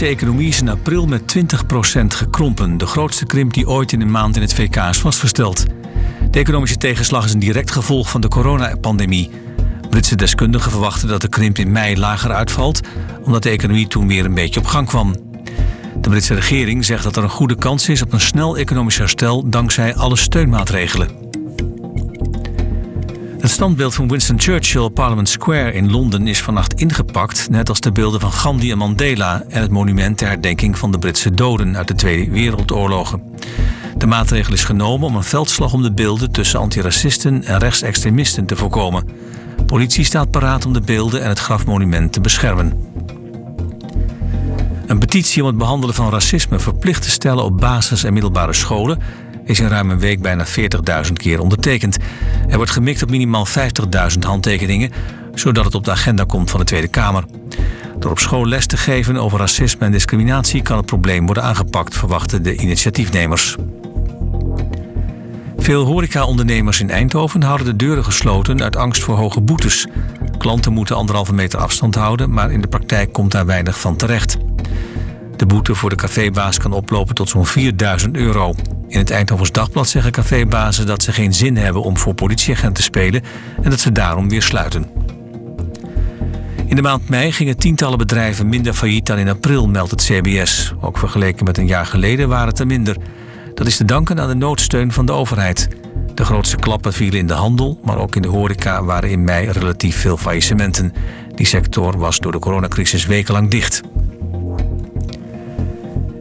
De economie is in april met 20% gekrompen. De grootste krimp die ooit in een maand in het VK is vastgesteld. De economische tegenslag is een direct gevolg van de coronapandemie. Britse deskundigen verwachten dat de krimp in mei lager uitvalt... omdat de economie toen weer een beetje op gang kwam. De Britse regering zegt dat er een goede kans is op een snel economisch herstel... dankzij alle steunmaatregelen. Standbeeld van Winston Churchill op Parliament Square in Londen is vannacht ingepakt, net als de beelden van Gandhi en Mandela en het monument ter herdenking van de Britse doden uit de Tweede Wereldoorlogen. De maatregel is genomen om een veldslag om de beelden tussen antiracisten en rechtsextremisten te voorkomen. Politie staat paraat om de beelden en het grafmonument te beschermen. Een petitie om het behandelen van racisme verplicht te stellen op basis- en middelbare scholen is in ruim een week bijna 40.000 keer ondertekend. Er wordt gemikt op minimaal 50.000 handtekeningen, zodat het op de agenda komt van de Tweede Kamer. Door op school les te geven over racisme en discriminatie kan het probleem worden aangepakt, verwachten de initiatiefnemers. Veel horecaondernemers in Eindhoven houden de deuren gesloten uit angst voor hoge boetes. Klanten moeten anderhalve meter afstand houden, maar in de praktijk komt daar weinig van terecht. De boete voor de cafébaas kan oplopen tot zo'n 4000 euro. In het Eindhovens Dagblad zeggen cafébazen dat ze geen zin hebben om voor politieagent te spelen en dat ze daarom weer sluiten. In de maand mei gingen tientallen bedrijven minder failliet dan in april, meldt het CBS. Ook vergeleken met een jaar geleden waren het er minder. Dat is te danken aan de noodsteun van de overheid. De grootste klappen vielen in de handel, maar ook in de horeca waren in mei relatief veel faillissementen. Die sector was door de coronacrisis wekenlang dicht.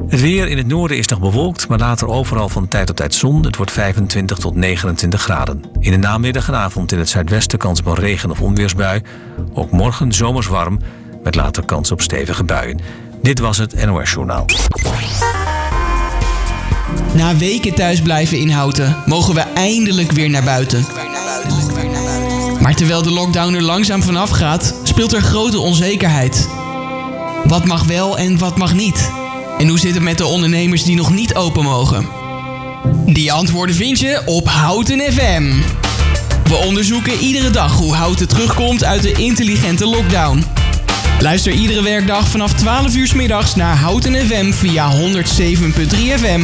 Het weer in het noorden is nog bewolkt, maar later overal van tijd tot tijd zon. Het wordt 25 tot 29 graden. In de namiddag en avond in het zuidwesten kans op regen- of onweersbui. Ook morgen zomers warm, met later kans op stevige buien. Dit was het NOS Journaal. Na weken thuis blijven inhouden, mogen we eindelijk weer naar buiten. Maar terwijl de lockdown er langzaam vanaf gaat, speelt er grote onzekerheid. Wat mag wel en wat mag niet? En hoe zit het met de ondernemers die nog niet open mogen? Die antwoorden vind je op Houten FM. We onderzoeken iedere dag hoe Houten terugkomt uit de intelligente lockdown. Luister iedere werkdag vanaf 12 uur s middags naar Houten FM via 107.3 FM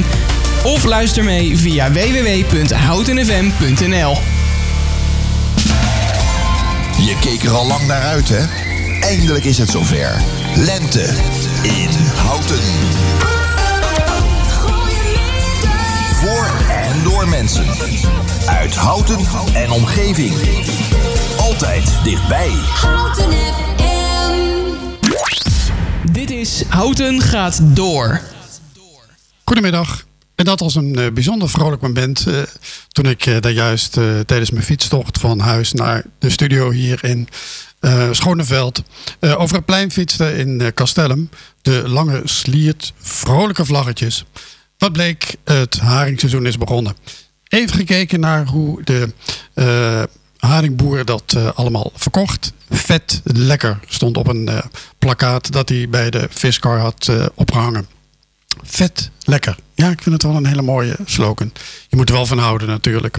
of luister mee via www.houtenfm.nl. Je keek er al lang naar uit, hè? Eindelijk is het zover. Lente in Houten. Voor en door mensen. Uit Houten en omgeving. Altijd dichtbij. Houten FM. Dit is Houten gaat door. Goedemiddag. En dat was een eh, bijzonder vrolijk moment eh, toen ik eh, daar juist tijdens mijn fietstocht van huis naar de studio hier in Schoneveld over het plein fietste in Castellum. De lange sliert, vrolijke vlaggetjes. Wat bleek, het haringseizoen is begonnen. Even gekeken naar hoe de haringboer dat allemaal verkocht. Vet, lekker stond op een plakkaat dat hij bij de viskar had eh, opgehangen. Vet, lekker. Ja, ik vind het wel een hele mooie slogan. Je moet er wel van houden natuurlijk.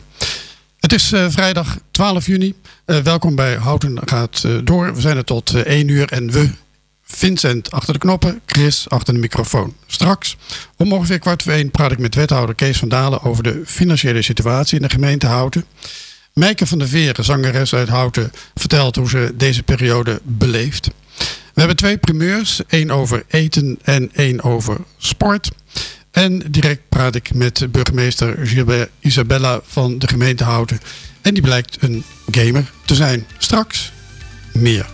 Het is eh, vrijdag 12 juni. Eh, welkom bij Houten gaat eh, door. We zijn er tot eh, 1 uur en we, Vincent achter de knoppen, Chris achter de microfoon. Straks om ongeveer kwart voor één praat ik met wethouder Kees van Dalen over de financiële situatie in de gemeente Houten. Meike van der Veren, zangeres uit Houten, vertelt hoe ze deze periode beleeft. We hebben twee primeurs, één over eten en één over sport. En direct praat ik met burgemeester Gilbert Isabella van de gemeente Houten. En die blijkt een gamer te zijn. Straks meer.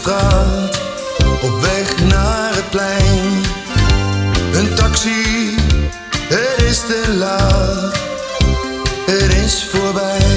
Straat, op weg naar het plein. Een taxi, het is te laat, het is voorbij.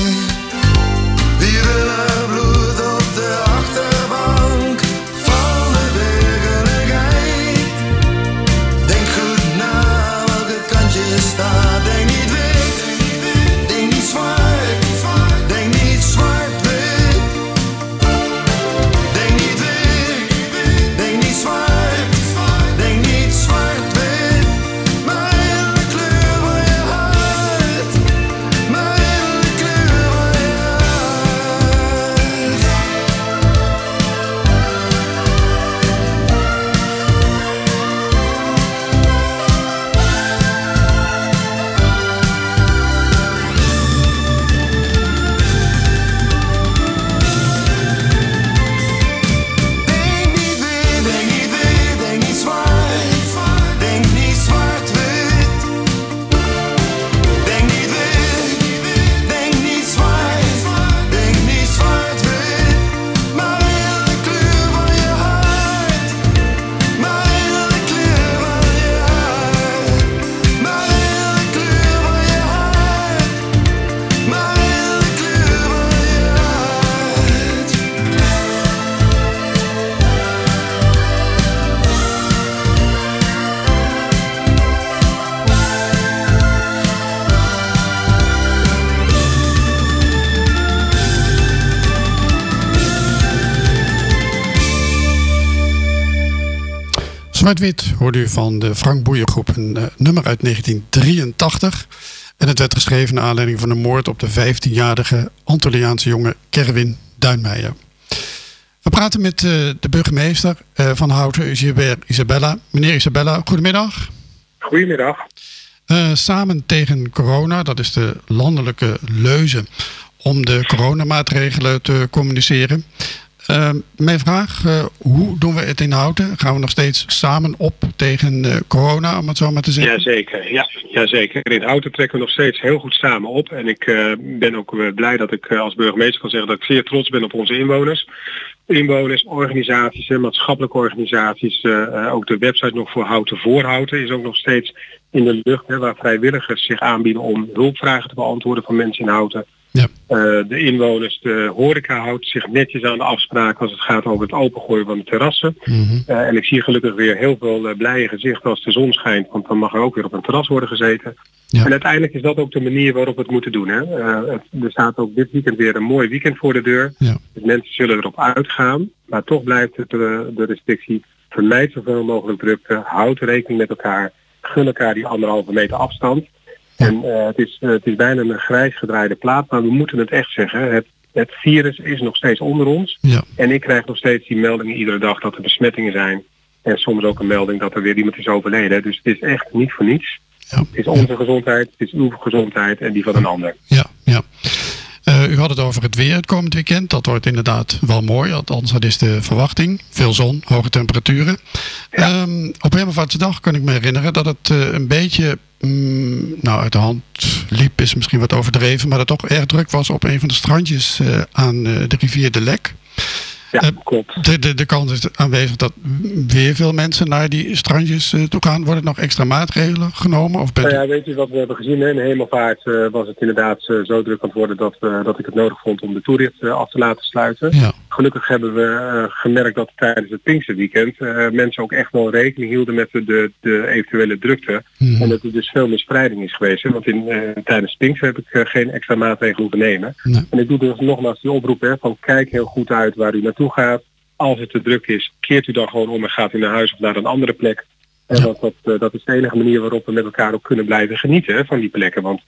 Zwart-Wit hoorde u van de Frank Boeiergroep, een eh, nummer uit 1983. En het werd geschreven naar aanleiding van de moord op de 15-jarige Antilliaanse jongen Kerwin Duinmeijer. We praten met eh, de burgemeester eh, van Houten, Gilbert Isabella. Meneer Isabella, goedemiddag. Goedemiddag. Samen tegen corona, dat is de landelijke leuze om de coronamaatregelen te communiceren. Eh, mijn vraag, eh, hoe doen we het in Houten? Gaan we nog steeds samen op tegen eh, corona, om het zo maar te zeggen? Jazeker, ja, jazeker. In Houten trekken we nog steeds heel goed samen op. En ik eh, ben ook blij dat ik als burgemeester kan zeggen dat ik zeer trots ben op onze inwoners. Inwoners, organisaties, maatschappelijke organisaties. ook de website nog voor Houten voor Houten is ook nog steeds in de lucht. Hè, waar vrijwilligers zich aanbieden om hulpvragen te beantwoorden van mensen in Houten. Ja. Eh, de inwoners, de horeca houdt zich netjes aan de afspraken als het gaat over het opengooien van de terrassen. Mhm. Eh, en ik zie gelukkig weer heel veel eh, blije gezichten als de zon schijnt, want dan mag er ook weer op een terras worden gezeten. Ja. En uiteindelijk is dat ook de manier waarop we het moeten doen. Hè? Het- er staat ook dit weekend weer een mooi weekend voor de deur. Ja. Dus mensen zullen erop uitgaan, maar toch blijft het de restrictie. Vermijd zoveel mogelijk drukte, houd rekening met elkaar, gun elkaar die anderhalve meter afstand. En eh, het, is, eh, het is bijna een grijs gedraaide plaat, maar we moeten het echt zeggen. Het, het virus is nog steeds onder ons. Ja. En ik krijg nog steeds die meldingen iedere dag dat er besmettingen zijn. En soms ook een melding dat er weer iemand is overleden. Dus het is echt niet voor niets. Ja. Het is onze gezondheid, het is uw gezondheid en die van een ander. Ja, ja. Eh, u had het over het weer het komend weekend. Dat wordt inderdaad wel mooi, althans dat is de verwachting. Veel zon, hoge temperaturen. Ehm, op Hemelvaartsdag kan ik me herinneren dat het een beetje mm, nou, uit de hand liep, is misschien wat overdreven, maar dat toch erg druk was op een van de strandjes eh, aan eh, de rivier De Lek. Ja, Eh, klopt. De, de, de kans is aanwezig dat weer veel mensen naar die strandjes toe gaan. Worden er nog extra maatregelen genomen? Of bent Nou ja, weet u wat we hebben gezien? hè? In de hemelvaart eh, was het inderdaad eh, zo druk aan het worden dat, we, dat ik het nodig vond om de toericht eh, af te laten sluiten. Ja, Gelukkig hebben we eh, gemerkt dat tijdens het Pinksterweekend eh, mensen ook echt wel rekening hielden met de, de, eventuele drukte. Mhm. En dat er dus veel mispreiding is geweest. Hè? Want in, eh, tijdens Pinkster heb ik geen extra maatregelen hoeven nemen. Nee. En ik doe dus nogmaals die oproep hè, van kijk heel goed uit waar u naartoe gaat. Als het te druk is, keert u dan gewoon om en gaat u naar huis of naar een andere plek. En Ja. dat, eh, dat is de enige manier waarop we met elkaar ook kunnen blijven genieten hè, van die plekken. Want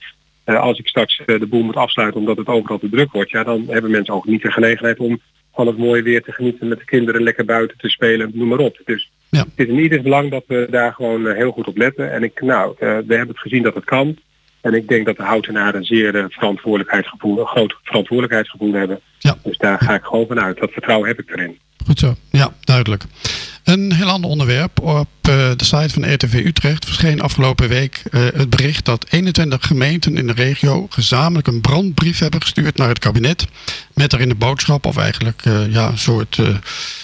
als ik straks de boel moet afsluiten omdat het overal te druk wordt, ja, dan hebben mensen ook niet de gelegenheid om van het mooie weer te genieten met de kinderen lekker buiten te spelen, noem maar op. Dus Ja. het is in ieders belang dat we daar gewoon eh, heel goed op letten. En ik, nou, eh, we hebben het gezien dat het kan. En ik denk dat de houtenaren een zeer eh, verantwoordelijkheidsgevoel, een groot verantwoordelijkheidsgevoel hebben. Ja. Dus daar ga ik gewoon vanuit. Dat vertrouwen heb ik erin. Goed zo, ja, duidelijk. Een heel ander onderwerp. Op eh, de site van RTV Utrecht verscheen afgelopen week eh, het bericht dat 21 gemeenten in de regio gezamenlijk een brandbrief hebben gestuurd naar het kabinet. Met daarin de boodschap, of eigenlijk eh, ja, een soort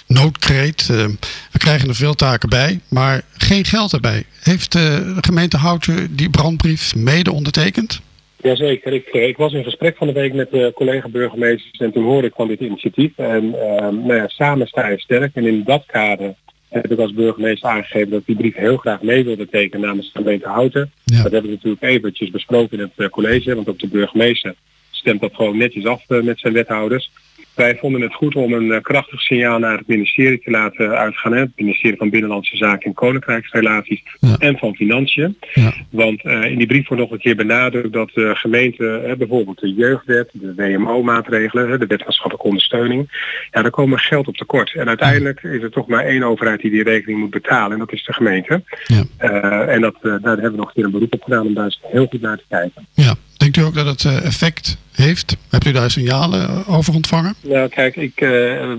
noodkreet. we krijgen er veel taken bij, maar geen geld erbij. Heeft de gemeente Houten die brandbrief mede ondertekend? Jazeker, ik, eh, ik was in gesprek van de week met de collega-burgemeesters en toen hoorde ik van dit initiatief. En ehm, nou ja, samen sta je sterk. En in dat kader heb ik als burgemeester aangegeven dat ik die brief heel graag mee wilde tekenen namens de gemeente Houten. Ja. Dat hebben we natuurlijk eventjes besproken in het eh, college, want ook de burgemeester stemt dat gewoon netjes af eh, met zijn wethouders. Wij vonden het goed om een eh, krachtig signaal naar het ministerie te laten uitgaan. Hè? Het ministerie van Binnenlandse Zaken en Koninkrijksrelaties Ja. en van Financiën. Ja. Want eh, in die brief wordt nog een keer benadrukt dat de gemeente, bijvoorbeeld de jeugdwet, de WMO-maatregelen, de wet maatschappelijke ondersteuning, ja, daar komen geld op tekort. En uiteindelijk is er toch maar één overheid die die rekening moet betalen en dat is de gemeente. Ja. Eh, en dat, daar hebben we nog een keer een beroep op gedaan om daar eens heel goed naar te kijken. Ja. Denkt u ook dat het eh, effect heeft? Hebt u daar signalen eh, over ontvangen? Nou kijk, ik, eh,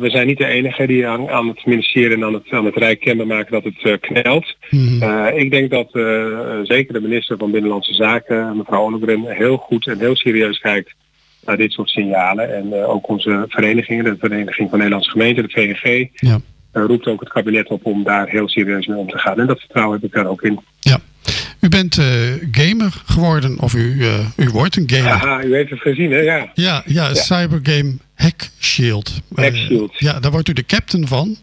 we zijn niet de enige die aan, aan het ministerie en aan het, aan het Rijk kenbaar maken dat het knelt. Mhm. Ik denk dat zeker de minister van Binnenlandse Zaken, mevrouw Ollengren, heel goed en heel serieus kijkt naar dit soort signalen. En ook onze verenigingen, de Vereniging van Nederlandse Gemeenten, de VNG, Ja. roept ook het kabinet op om daar heel serieus mee om te gaan. En dat vertrouwen heb ik daar ook in. Ja. U bent eh, gamer geworden, of u, eh, u wordt een gamer. Haha, u heeft het gezien hè? Ja. Ja, ja, cybergame Hack Shield. Eh, Hack Shield. ja, daar wordt u de captain van.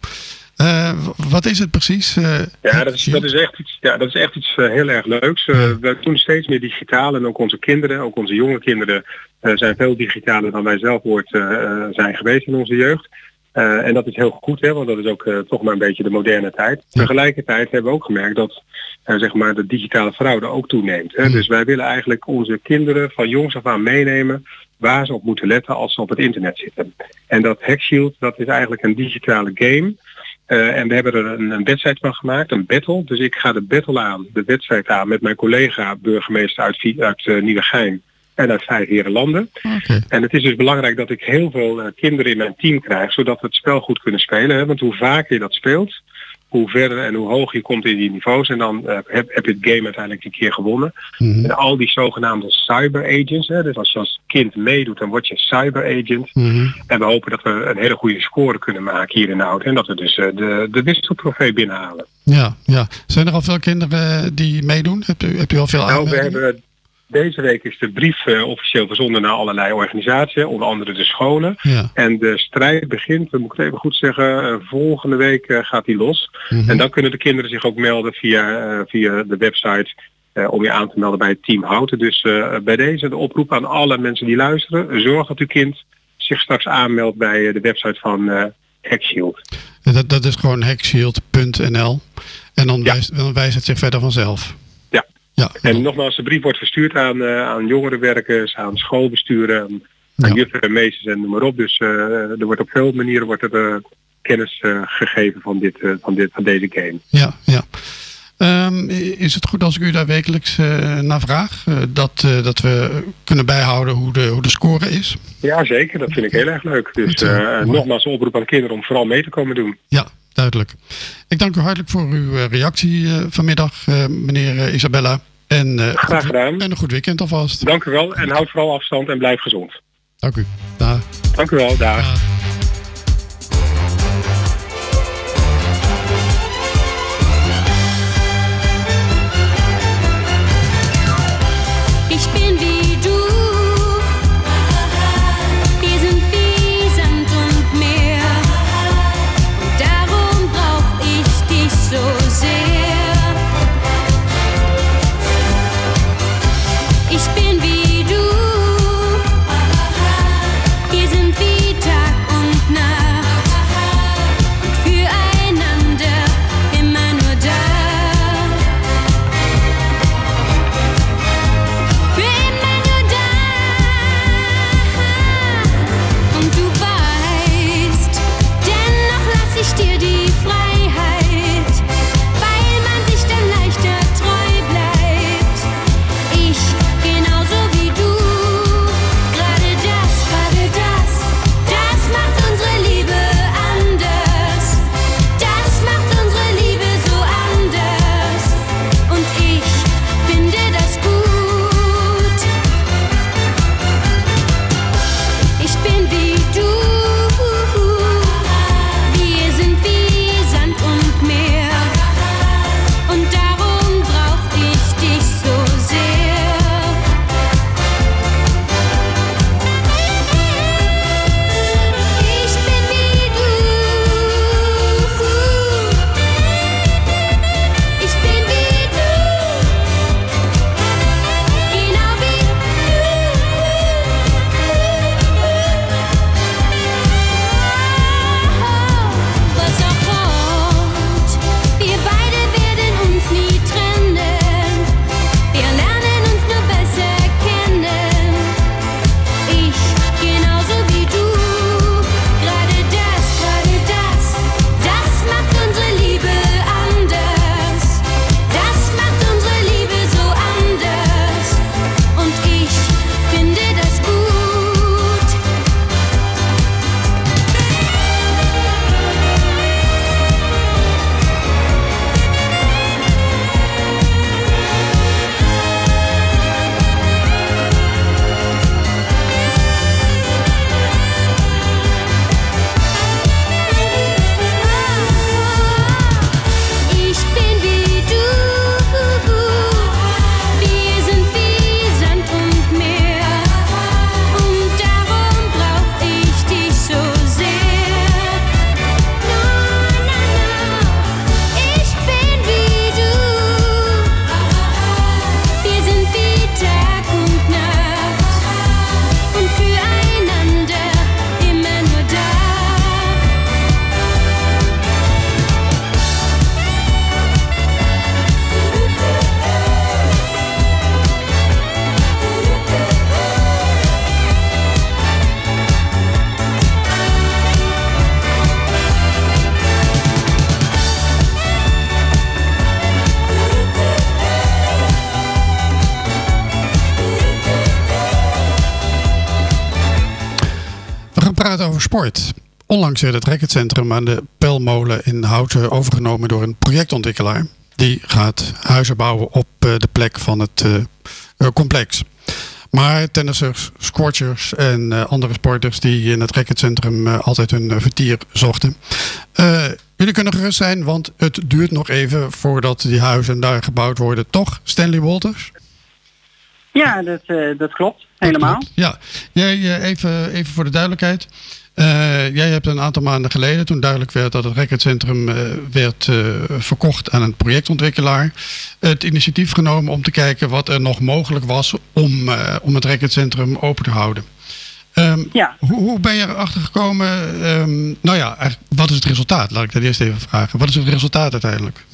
Wat is het precies? Ja, dat is, dat is echt iets, ja, dat is echt iets heel erg leuks. We doen steeds meer digitaal en ook onze kinderen, ook onze jonge kinderen, zijn veel digitaler dan wij zelf ooit zijn geweest in onze jeugd. Eh, en dat is heel goed, hè, want dat is ook eh, toch maar een beetje de moderne tijd. Tegelijkertijd hebben we ook gemerkt dat eh, zeg maar de digitale fraude ook toeneemt. Hè. Dus wij willen eigenlijk onze kinderen van jongs af aan meenemen waar ze op moeten letten als ze op het internet zitten. En dat Hackshield, dat is eigenlijk een digitale game. En we hebben er een, een wedstrijd van gemaakt, een battle. Dus ik ga de battle aan, de wedstrijd aan met mijn collega burgemeester uit, uit Nieuwegein en uit Vijf Herenlanden. Oké. En het is dus belangrijk dat ik heel veel eh, kinderen in mijn team krijg, zodat we het spel goed kunnen spelen. Hè? Want hoe vaker je dat speelt, hoe verder en hoe hoger je komt in die niveaus. En dan eh, heb, heb je het game uiteindelijk een keer gewonnen. Mhm. En al die zogenaamde cyber agents, hè? dus als je als kind meedoet, dan word je cyber agent. Mhm. En we hopen dat we een hele goede score kunnen maken hier in de Hout. En dat we dus eh, de, de wisseltrofee binnenhalen. Ja, ja. Zijn er al veel kinderen die meedoen? Hebt u, hebt u al veel Nou, we hebben deze week is de brief eh, officieel verzonden naar allerlei organisaties, onder andere de scholen. Ja. En de strijd begint, we moeten het even goed zeggen, eh, volgende week eh, gaat die los. Mhm. En dan kunnen de kinderen zich ook melden via, via de website om je aan te melden bij het team Houten. Dus bij deze de oproep aan alle mensen die luisteren, zorg dat uw kind zich straks aanmeldt bij de website van Hackshield. Dat, dat is gewoon hackshield.nl. En dan, Ja. wijst, dan wijst het zich verder vanzelf. Ja. En nogmaals, de brief wordt verstuurd aan, eh, aan jongerenwerkers, aan schoolbesturen, aan juffen en meesters en noem maar op. Dus eh, er wordt op veel manieren wordt er, eh, kennis gegeven van, dit, van, dit, van deze game. ja, ja. Ehm, is het goed als ik u daar wekelijks naar vraag? Dat, dat we kunnen bijhouden hoe de, hoe de score is? Ja, zeker. Dat vind ik heel erg leuk. Dus nogmaals een oproep aan kinderen om vooral mee te komen doen. Ja, duidelijk. Ik dank u hartelijk voor uw reactie vanmiddag, meneer Isabella. En, eh, Graag gedaan. En een goed weekend alvast. Dank u wel en houd vooral afstand en blijf gezond. Dank u. Dag. Dank u wel. Dag. Over sport. Onlangs werd het racketcentrum aan de Pelmolen in Houten overgenomen door een projectontwikkelaar. Die gaat huizen bouwen op eh, de plek van het eh, eh, complex. Maar tennissers, squatchers en andere sporters die in het racketcentrum eh, altijd hun vertier zochten. Jullie kunnen gerust zijn, want het duurt nog even voordat die huizen daar gebouwd worden. Toch, Stanley Walters? Ja, dat, dat klopt. Helemaal. Dat klopt. Ja, jij, even, even voor de duidelijkheid. Eh, jij hebt een aantal maanden geleden, toen duidelijk werd dat het racketcentrum eh, werd eh, verkocht aan een projectontwikkelaar, het initiatief genomen om te kijken wat er nog mogelijk was om, om het racketcentrum open te houden. Ehm, Ja. hoe, hoe ben je erachter gekomen? Ehm, nou ja, wat is het resultaat? Laat ik dat eerst even vragen. Wat is het resultaat uiteindelijk?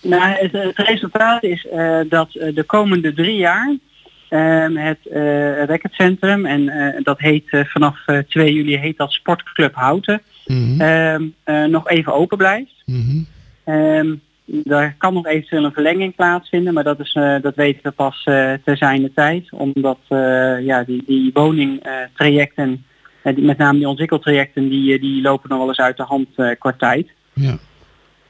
Nou, het, het resultaat is dat de komende drie jaar het eh racketcentrum, en eh, dat heet eh, vanaf eh, 2 juli heet dat Sportclub Houten, Mhm, ehm, eh, nog even open blijft. Ehm, daar kan nog eventueel een verlenging plaatsvinden, maar dat, is, dat weten we pas ter zijnde tijd. Omdat ja, die, die woningtrajecten, met name die ontwikkeltrajecten, die, die lopen nog wel eens uit de hand qua tijd. Ja.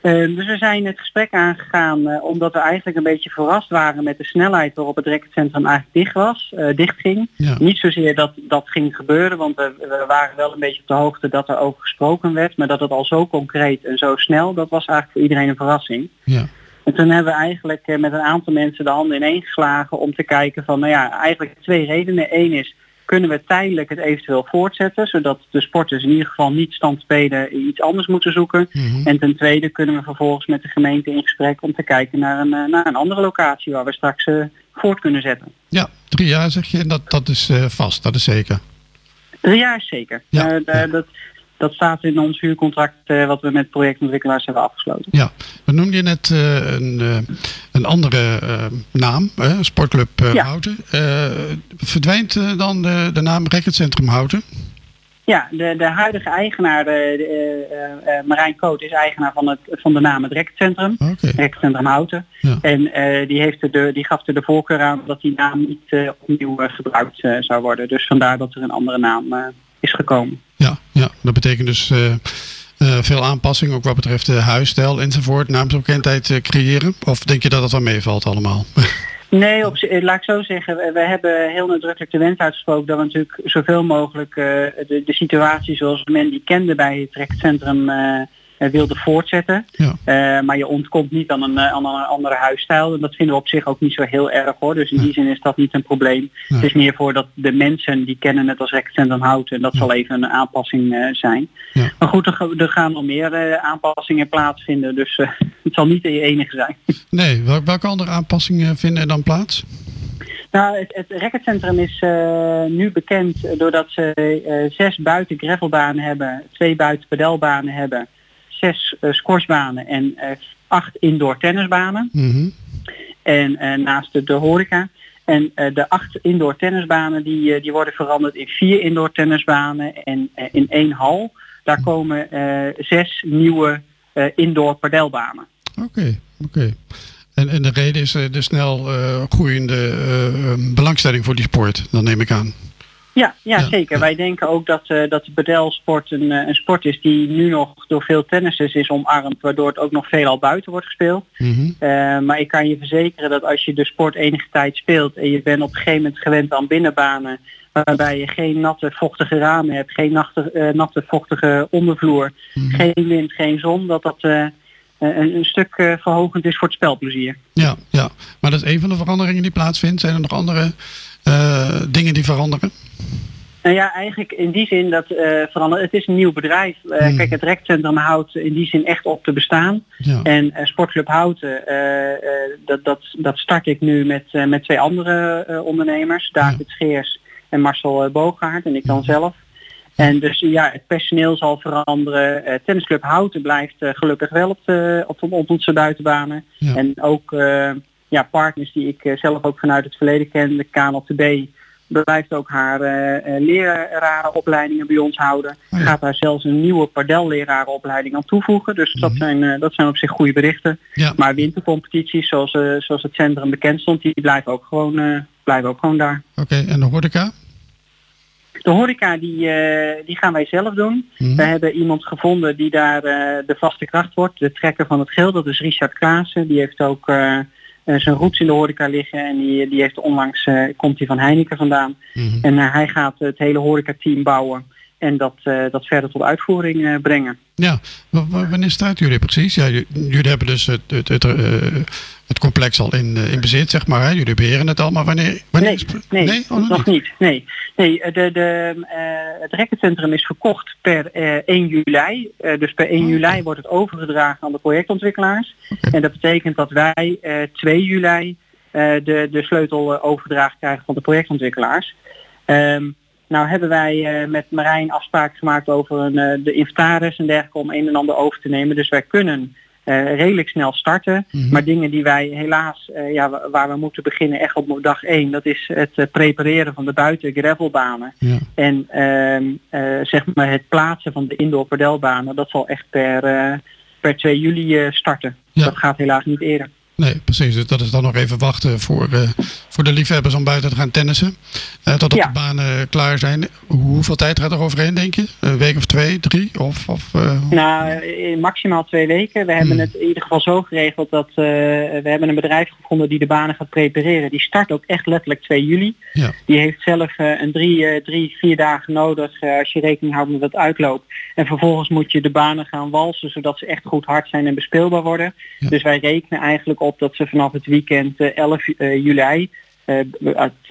Ehm, dus we zijn het gesprek aangegaan eh, omdat we eigenlijk een beetje verrast waren met de snelheid waarop het racketcentrum eigenlijk dicht was, dicht ging. Ja. Niet zozeer dat dat ging gebeuren, want we, we waren wel een beetje op de hoogte dat er over gesproken werd, maar dat het al zo concreet en zo snel, dat was eigenlijk voor iedereen een verrassing. Ja. En toen hebben we eigenlijk eh, met een aantal mensen de handen ineen geslagen om te kijken van, nou ja, eigenlijk twee redenen. Eén is, kunnen we tijdelijk het eventueel voortzetten, zodat de sporters in ieder geval niet stand spelen iets anders moeten zoeken. Mhm. En ten tweede kunnen we vervolgens met de gemeente in gesprek om te kijken naar een, eh, naar een andere locatie waar we straks eh, voort kunnen zetten. ja, drie jaar zeg je en dat, dat is eh, vast, dat is zeker. Drie jaar is zeker. Ja. Dat, dat staat in ons huurcontract eh, wat we met projectontwikkelaars hebben afgesloten. Ja, we noemden je net eh, een, eh, een andere naam, Sportclub Ja. Houten. Verdwijnt dan de, de naam Racketcentrum Houten? Ja, de, de huidige eigenaar, de, de, Marijn Koot, is eigenaar van, het, van de naam het Rekcentrum. Oké, Rekcentrum Houten. Ja. En die, heeft er de, die gaf er de voorkeur aan dat die naam niet opnieuw gebruikt zou worden. Dus vandaar dat er een andere naam is gekomen. ja, ja, dat betekent dus eh, eh, veel aanpassing, ook wat betreft de huisstijl enzovoort, naamsbekendheid eh, creëren? Of denk je dat het wel meevalt allemaal? Nee, op, eh, laat ik zo zeggen, we, hebben heel nadrukkelijk de wens uitgesproken dat we natuurlijk zoveel mogelijk eh, de, de situatie zoals men die kende bij het Rekcentrum eh eh, wilde voortzetten. Ja. Eh, maar je ontkomt niet aan een, eh, aan een andere huisstijl. En dat vinden we op zich ook niet zo heel erg hoor. Dus in die zin is dat niet een probleem. Nee. Het is meer voor dat de mensen die kennen het als Rekcentrum houden. En dat zal even een aanpassing eh, zijn. Ja. Maar goed, er, er gaan nog meer eh, aanpassingen plaatsvinden. Dus eh, het zal niet de enige zijn. Nee, wel- welke andere aanpassingen vinden er dan plaats? Nou, het, het racketcentrum is eh, nu bekend eh, doordat ze eh, zes buiten gravelbanen hebben, twee buiten pedelbanen hebben, zes squashbanen en eh, acht indoor tennisbanen. Mhm. En eh, naast de, de horeca. En de acht indoor tennisbanen die, die worden veranderd in vier indoor tennisbanen en in één hal. Daar komen zes nieuwe indoor padelbanen. Oké, oké. En, en de reden is de snel groeiende belangstelling voor die sport, dan neem ik aan. Ja, ja, Ja, zeker. Wij denken ook dat, eh, dat de padelsport een, eh, een sport is die nu nog door veel tennissers is omarmd, waardoor het ook nog veelal buiten wordt gespeeld. Mhm. Eh, maar ik kan je verzekeren dat als je de sport enige tijd speelt en je bent op een gegeven moment gewend aan binnenbanen, waarbij je geen natte vochtige ramen hebt, geen natte, natte vochtige ondervloer, Mhm. geen wind, geen zon, dat dat een, een stuk verhogend is voor het spelplezier. Ja, ja, maar dat is een van de veranderingen die plaatsvindt. Zijn er nog andere dingen die veranderen? Nou ja, eigenlijk in die zin dat eh verandert. Het is een nieuw bedrijf. Eh, Hmm. Kijk, het Rekcentrum houdt in die zin echt op te bestaan. Ja, En eh, Sportclub Houten, eh, eh, dat, dat, dat start ik nu met, eh, met twee andere eh, ondernemers. David Scheers en Marcel uh, Boogaard en ik dan zelf. En dus ja, het personeel zal veranderen. Eh, Tennisclub Houten blijft eh, gelukkig wel op, de, op, op onze buitenbanen. Ja. En ook eh, ja, partners die ik eh, zelf ook vanuit het verleden ken, de KNLTB, blijft ook haar eh, lerarenopleidingen bij ons houden. Oh ja. Gaat daar zelfs een nieuwe pardellerarenopleiding aan toevoegen. Dus dat, Mhm. zijn, dat zijn op zich goede berichten. ja. Maar wintercompetities, zoals, eh, zoals het centrum bekend stond, die blijven ook gewoon, blijven ook gewoon daar. oké. En de horeca? De horeca die, die gaan wij zelf doen. Mhm. We hebben iemand gevonden die daar de vaste kracht wordt, de trekker van het geel. Dat is Richard Klaassen. Die heeft ook zijn roots in de horeca liggen en die, die heeft onlangs, eh, komt hij van Heineken vandaan. Mhm. En eh, hij gaat het hele horeca-team bouwen en dat, eh, dat verder tot uitvoering eh, brengen. Ja, w- wanneer staat jullie precies? Ja, jullie hebben dus het, het, het, eh, het complex al in, eh, in bezit, zeg maar. Hè? Jullie beheren het al, maar wanneer? wanneer Nee, is- nee, nee? Oh, nog nog niet. niet. Nee, nee eh, de, de, eh, het rekkencentrum is verkocht per eh, 1 juli. Dus per 1 Oh, juli wordt het overgedragen aan de projectontwikkelaars. En dat betekent dat wij eh 2 juli de, de sleutel overgedragen krijgen van de projectontwikkelaars. Ehm, nou hebben wij met Marijn afspraken gemaakt over een, de inventaris en dergelijke om een en ander over te nemen. Dus wij kunnen eh, redelijk snel starten. Mhm. Maar dingen die wij helaas, eh, ja, wa- waar we moeten beginnen echt op dag 1, dat is het eh, prepareren van de buiten gravelbanen. Ja. En ehm, eh, zeg maar het plaatsen van de indoor padelbanen, dat zal echt per, per 2 juli starten. Ja. Dat gaat helaas niet eerder. Nee, precies. Dus dat is dan nog even wachten voor, eh, voor de liefhebbers om buiten te gaan tennissen. Eh totdat Ja. de banen klaar zijn. Hoeveel tijd gaat er overheen, denk je? Een week of twee, drie? Of, of, eh, Nou, maximaal twee weken. We hebben Hmm. het in ieder geval zo geregeld dat we hebben een bedrijf gevonden die de banen gaat prepareren. Die start ook echt letterlijk 2 juli. Ja. Die heeft zelf een drie, drie, vier dagen nodig als je rekening houdt met het uitloop. En vervolgens moet je de banen gaan walsen zodat ze echt goed hard zijn en bespeelbaar worden. Ja. Dus wij rekenen eigenlijk op dat ze vanaf het weekend eh, 11 eh, juli, eh,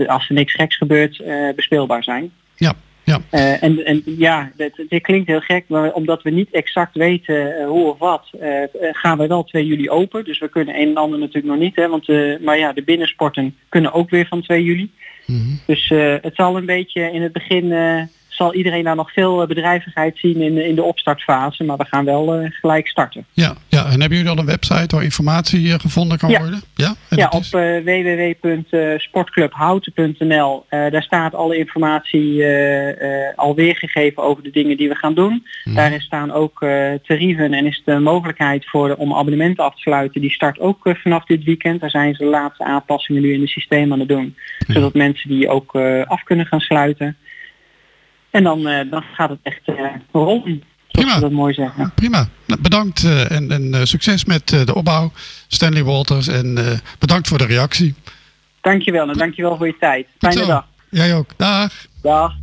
als er niks geks gebeurt, eh, bespeelbaar zijn. ja, ja. Eh, en, en ja, dit, klinkt heel gek, maar omdat we niet exact weten eh, hoe of wat, eh, eh, gaan we wel 2 juli open. Dus we kunnen een en ander natuurlijk nog niet, hè, want eh, maar ja, de binnensporten kunnen ook weer van 2 juli. Mhm. Dus eh, het zal een beetje in het begin eh, zal iedereen daar nog veel eh, bedrijvigheid zien in, de- in de opstartfase, maar we gaan wel eh, gelijk starten. Ja, ja, en hebben jullie al een website waar informatie eh, gevonden kan Ja. worden? Ja, en Ja, op www.sportclubhouten.nl. Daar staat alle informatie al weergegeven over de dingen die we gaan doen. Daar staan ook tarieven en is de mogelijkheid voor om abonnementen af te sluiten. Die start ook vanaf dit weekend. Daar zijn ze de laatste aanpassingen nu in het systeem aan het doen. Zodat mensen die ook af kunnen gaan sluiten. En dan, eh, dan gaat het echt eh rollen. Prima. dat mooi zeggen. Prima. Nou, bedankt eh, en, en succes met de opbouw, Stanley Walters. En bedankt voor de reactie. Dankjewel en dankjewel voor je tijd. Fijne dag. Jij ook. Dag. Dag.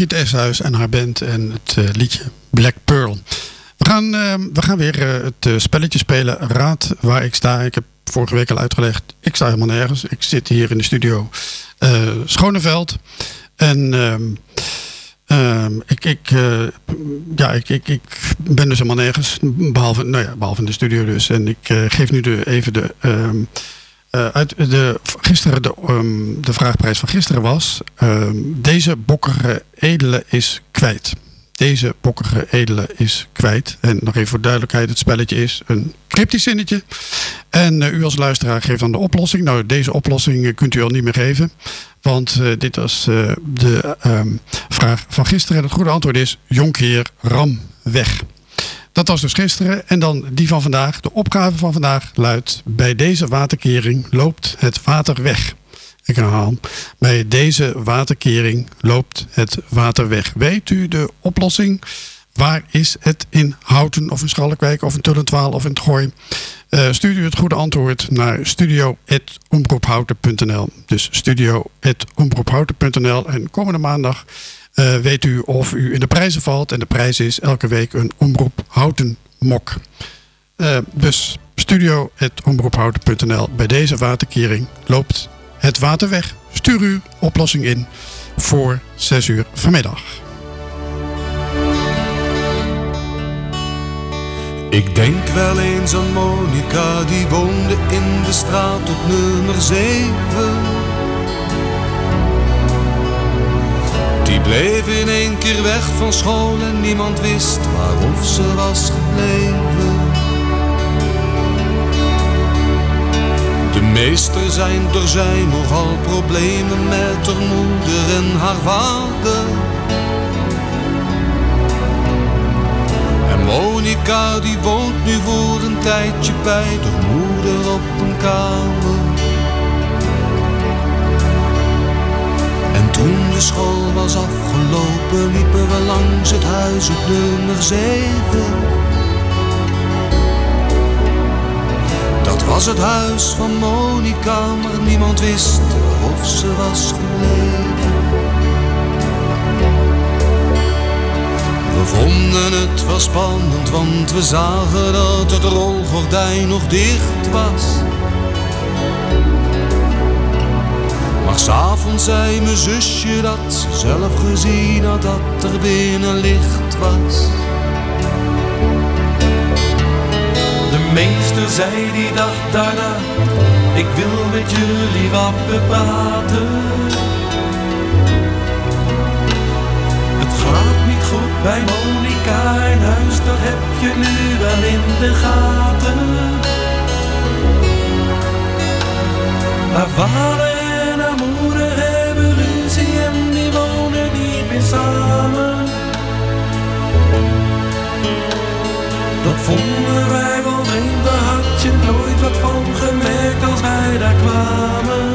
Margriet Eshuis en haar band en het eh, liedje Black Pearl. We gaan, eh, we gaan weer eh, het eh, spelletje spelen. Raad waar ik sta. Ik heb vorige week al uitgelegd. Ik sta helemaal nergens. Ik zit hier in de studio eh, Schoneveld. En ehm, ehm, ik, ik, ja, ik, ik, ik ben dus helemaal nergens. Behalve, nou ja, behalve in de studio dus. En ik geef nu de, even de... ehm, eh, de, gisteren de, ehm, de vraagprijs van gisteren was... ehm, deze bokkige edele is kwijt. Deze bokkige edele is kwijt. En nog even voor duidelijkheid, het spelletje is een cryptisch zinnetje. En eh, u als luisteraar geeft dan de oplossing. Nou, deze oplossing eh, kunt u al niet meer geven. Want dit was de ehm, vraag van gisteren. En het goede antwoord is Jonkheer Ram weg. Dat was dus gisteren. En dan die van vandaag. De opgave van vandaag luidt... Bij deze waterkering loopt het water weg. Ik herhaal. Bij deze waterkering loopt het water weg. Weet u de oplossing? Waar is het in Houten of in Schalkwijk of in Tullentwaal of in het Gooi? Eh, stuur u het goede antwoord naar studio.omroephouten.nl Dus studio.omroephouten.nl En komende maandag eh, weet u of u in de prijzen valt. En de prijs is elke week een Omroep Houten mok. Eh, dus studio.omroephouten.nl Bij deze waterkering loopt het water weg. Stuur uw oplossing in voor 6 uur vanmiddag. Ik denk wel eens aan Monica, die woonde in de straat op nummer 7. Bleef in één keer weg van school en niemand wist waarof ze was gebleven. De meester zijn er zijn nogal problemen met haar moeder en haar vader. En Monica die woont nu voor een tijdje bij de moeder op een kamer. De school was afgelopen liepen we langs het huis op nummer 7. Dat was het huis van Monica, maar niemand wist of ze was gebleven. We vonden het wel spannend, want we zagen dat het rolgordijn nog dicht was. Maar s'avonds zei mijn zusje dat ze zelf gezien had dat er binnen licht was. De meester zei die dag daarna, ik wil met jullie wat bepraten. Het gaat niet goed bij Monica in huis, dat heb je nu wel in de gaten. Haar vonden wij wel daar had je nooit wat van gemerkt als wij daar kwamen.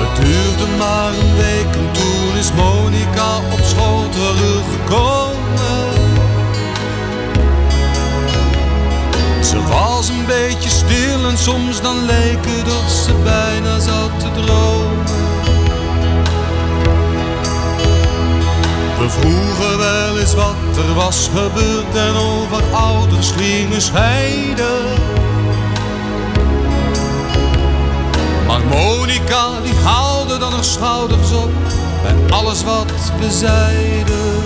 Het duurde maar een week en toen is Monica op school teruggekomen. Ze was een beetje stil en soms dan leek het ze bijna zat te dromen. We vroegen wel eens wat er was gebeurd en over ouders gingen scheiden. Maar Monica die haalde dan haar schouders op bij alles wat we zeiden.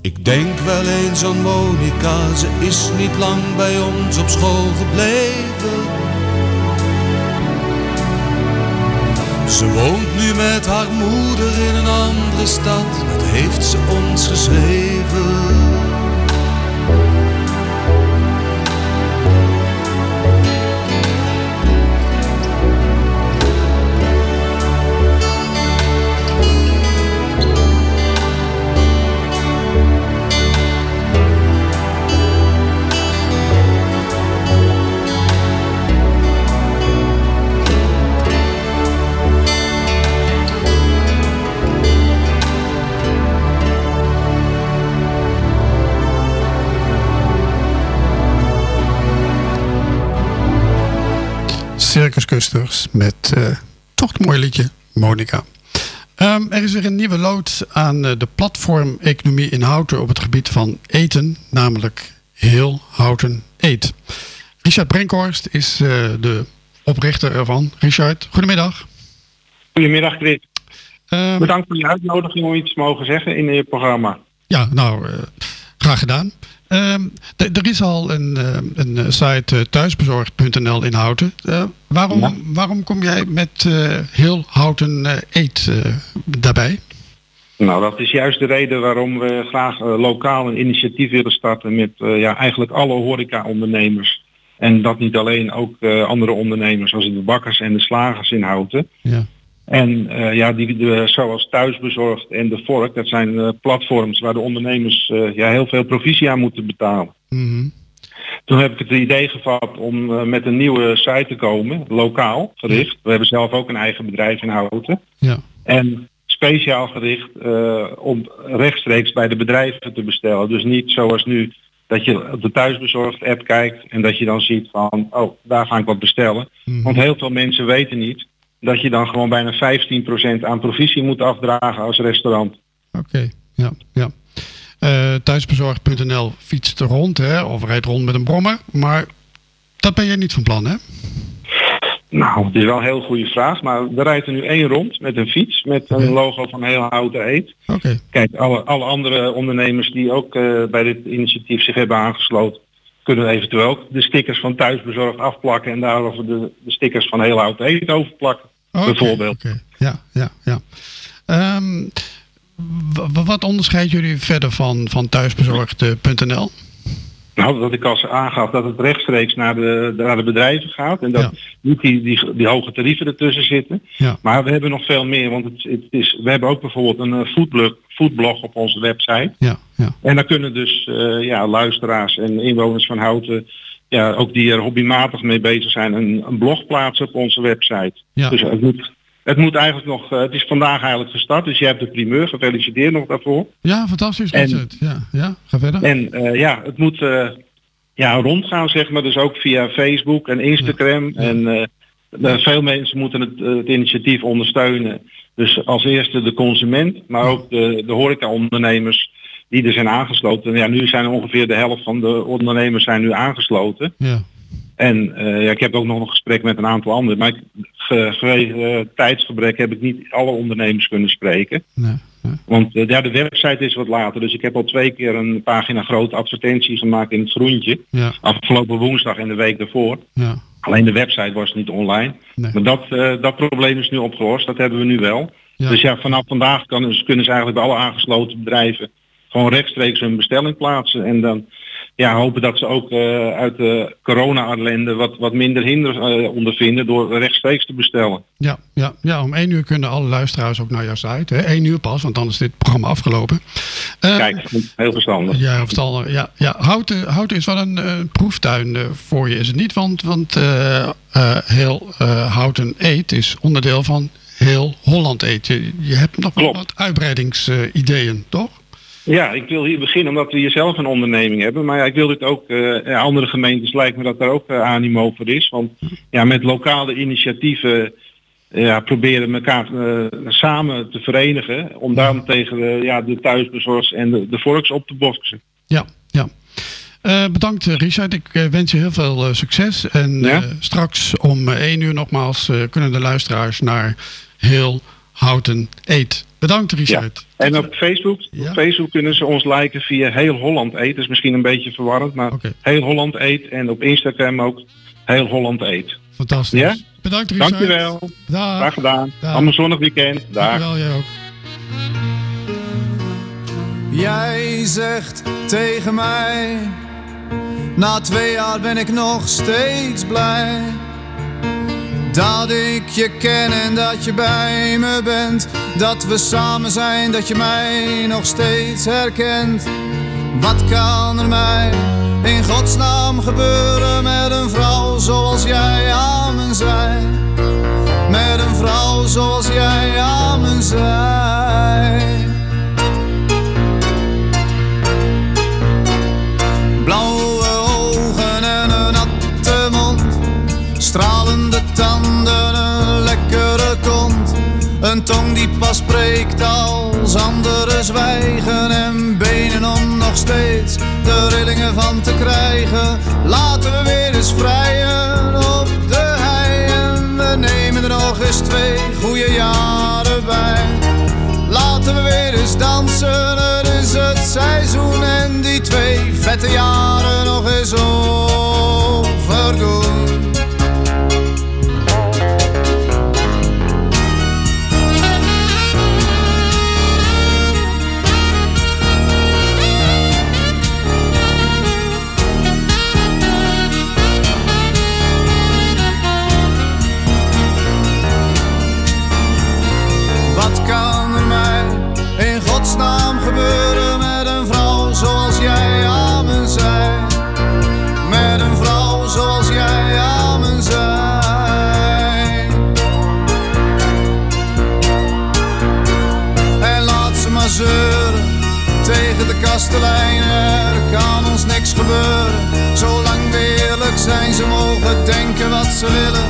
Ik denk wel eens aan Monica, ze is niet lang bij ons op school gebleven. Ze woont nu met haar moeder in een andere stad, dat heeft ze ons geschreven. Custers met eh, toch een mooi liedje, Monica. Ehm, er is weer een nieuwe lood aan eh, de platform-economie in Houten op het gebied van eten, namelijk Heel Houten Eet. Richard Brenkhorst is eh, de oprichter ervan. Richard, goedemiddag. Goedemiddag Chris. Ehm, Bedankt voor je uitnodiging om iets te mogen zeggen in je programma. Ja, nou, graag gedaan. Ehm, er is al een, eh, een eh, site eh, thuisbezorgd.nl in Houten. Waarom, Ja. waarom kom jij met heel Houten Eet daarbij? Nou, dat is juist de reden waarom we graag lokaal een initiatief willen starten met ja, eigenlijk alle horeca-ondernemers. En dat niet alleen, ook andere ondernemers zoals de bakkers en de slagers in Houten. Ja. En eh, ja, die, de, zoals Thuisbezorgd en de Vork, dat zijn eh, platforms waar de ondernemers eh, ja, heel veel provisie aan moeten betalen. Mhm. Toen heb ik het idee gevat om met een nieuwe site te komen, lokaal gericht. We hebben zelf ook een eigen bedrijf in Houten. Ja. En speciaal gericht om rechtstreeks bij de bedrijven te bestellen. Dus niet zoals nu dat je op de thuisbezorgd app kijkt en dat je dan ziet van, oh, daar ga ik wat bestellen. Mhm. Want heel veel mensen weten niet dat je dan gewoon bijna 15% aan provisie moet afdragen als restaurant. Oké, ja. ja. Eh, thuisbezorgd.nl fietst er rond, hè, of rijdt rond met een brommer. Maar dat ben je niet van plan, hè? Nou, het is wel een heel goede vraag, maar er rijdt er nu één rond met een fiets met een logo van heel houten eet. Oké. Kijk, alle, alle andere ondernemers die ook eh, bij dit initiatief zich hebben aangesloten, kunnen eventueel de stickers van thuisbezorgd afplakken en daarover de, de stickers van heel houten eet overplakken. Bijvoorbeeld. Ja, ja, ja. Ehm, wat onderscheidt jullie verder van, van thuisbezorgd.nl? Nou, dat ik als aangaf dat het rechtstreeks naar de, naar de bedrijven gaat en dat niet die, die, die hoge tarieven ertussen zitten. Ja. Maar we hebben nog veel meer, want het, het is, we hebben ook bijvoorbeeld een eh, foodblog, foodblog op onze website. Ja, ja. En daar kunnen dus eh, ja, luisteraars en inwoners van Houten, ja, ook die er hobbymatig mee bezig zijn, een, een blog plaatsen op onze website. Ja. Dus het moet, het moet eigenlijk nog, eh, het is vandaag eigenlijk gestart, dus je hebt de primeur, gefeliciteerd nog daarvoor. Ja, fantastisch. En-. Ja, ja, ga verder. En eh, ja, het moet eh, ja, rondgaan, zeg maar, dus ook via Facebook en Instagram. En veel mensen moeten het, het initiatief ondersteunen. Dus als eerste de consument, maar ook de, de horeca-ondernemers die er zijn aangesloten. Ja, nu zijn ongeveer de helft van de ondernemers zijn nu aangesloten. Ja. En eh, ja, ik heb ook nog een gesprek met een aantal anderen. Maar ik, vanwege eh, tijdsgebrek heb ik niet alle ondernemers kunnen spreken. Nee, Want eh, ja, de website is wat later. Dus ik heb al twee keer een pagina grote advertentie gemaakt in het groentje. Ja. Afgelopen woensdag en de week daarvoor. Ja. Alleen de website was niet online. Nee. Maar dat, eh, dat probleem is nu opgelost. Dat hebben we nu wel. Ja. Dus ja, vanaf vandaag kan, dus kunnen ze eigenlijk bij alle aangesloten bedrijven gewoon rechtstreeks hun bestelling plaatsen. En dan ja, hopen dat ze ook eh, uit de corona-ellende wat, wat minder hinder eh, ondervinden door rechtstreeks te bestellen. Ja, ja, ja, om één uur kunnen alle luisteraars ook naar jouw site. Hè? Eén uur pas, want dan is dit programma afgelopen. Eh, Kijk, heel verstandig. Ja, verstandig. Ja, ja. Houten, Houten is wel een proeftuin voor je, is het niet? Want, want heel Houten Eet is onderdeel van heel Holland Eet. Je, je hebt nog wel wat uitbreidingsideeën, toch? Ja, ik wil hier beginnen omdat we hier zelf een onderneming hebben. Maar ja, ik wil dit ook, eh, andere gemeentes lijkt me dat daar ook eh, animo voor is. Want ja, met lokale initiatieven ja, proberen elkaar eh, samen te verenigen. Om daar tegen de, ja, de thuisbezorgers en de, de volks op te boksen. Ja, ja. Eh, bedankt eh, Richard. Ik eh, wens je heel veel eh, succes. En Ja? eh, straks om eh, één uur nogmaals eh, kunnen de luisteraars naar heel Houten Eet. Bedankt Richard. En op Facebook, op Facebook kunnen ze ons liken via Heel Holland Eet. Dat is misschien een beetje verwarrend, maar Heel Holland Eet. En op Instagram ook Heel Holland Eet. Fantastisch. Ja? Bedankt Richard. Dankjewel. Dag. Graag gedaan. Dag. Allemaal zonnig weekend. Dag. Dankjewel, jij ook. Jij zegt tegen mij, na twee jaar ben ik nog steeds blij. Dat ik je ken en dat je bij me bent. Dat we samen zijn, dat je mij nog steeds herkent. Wat kan er mij in godsnaam gebeuren met een vrouw zoals jij aan me? Met een vrouw zoals jij aan me. Een tong die pas spreekt als anderen zwijgen en benen om nog steeds de rillingen van te krijgen. Laten we weer eens vrijen op de hei en we nemen er nog eens twee goede jaren bij. Laten we weer eens dansen, het is het seizoen en die twee vette jaren nog eens overdoen. Kastelein. Er kan ons niks gebeuren, zolang we eerlijk zijn. Ze mogen denken wat ze willen.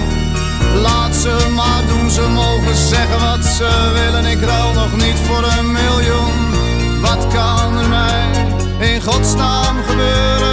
Laat ze maar doen, ze mogen zeggen wat ze willen. Ik ruil nog niet voor een miljoen. Wat kan er mij in godsnaam gebeuren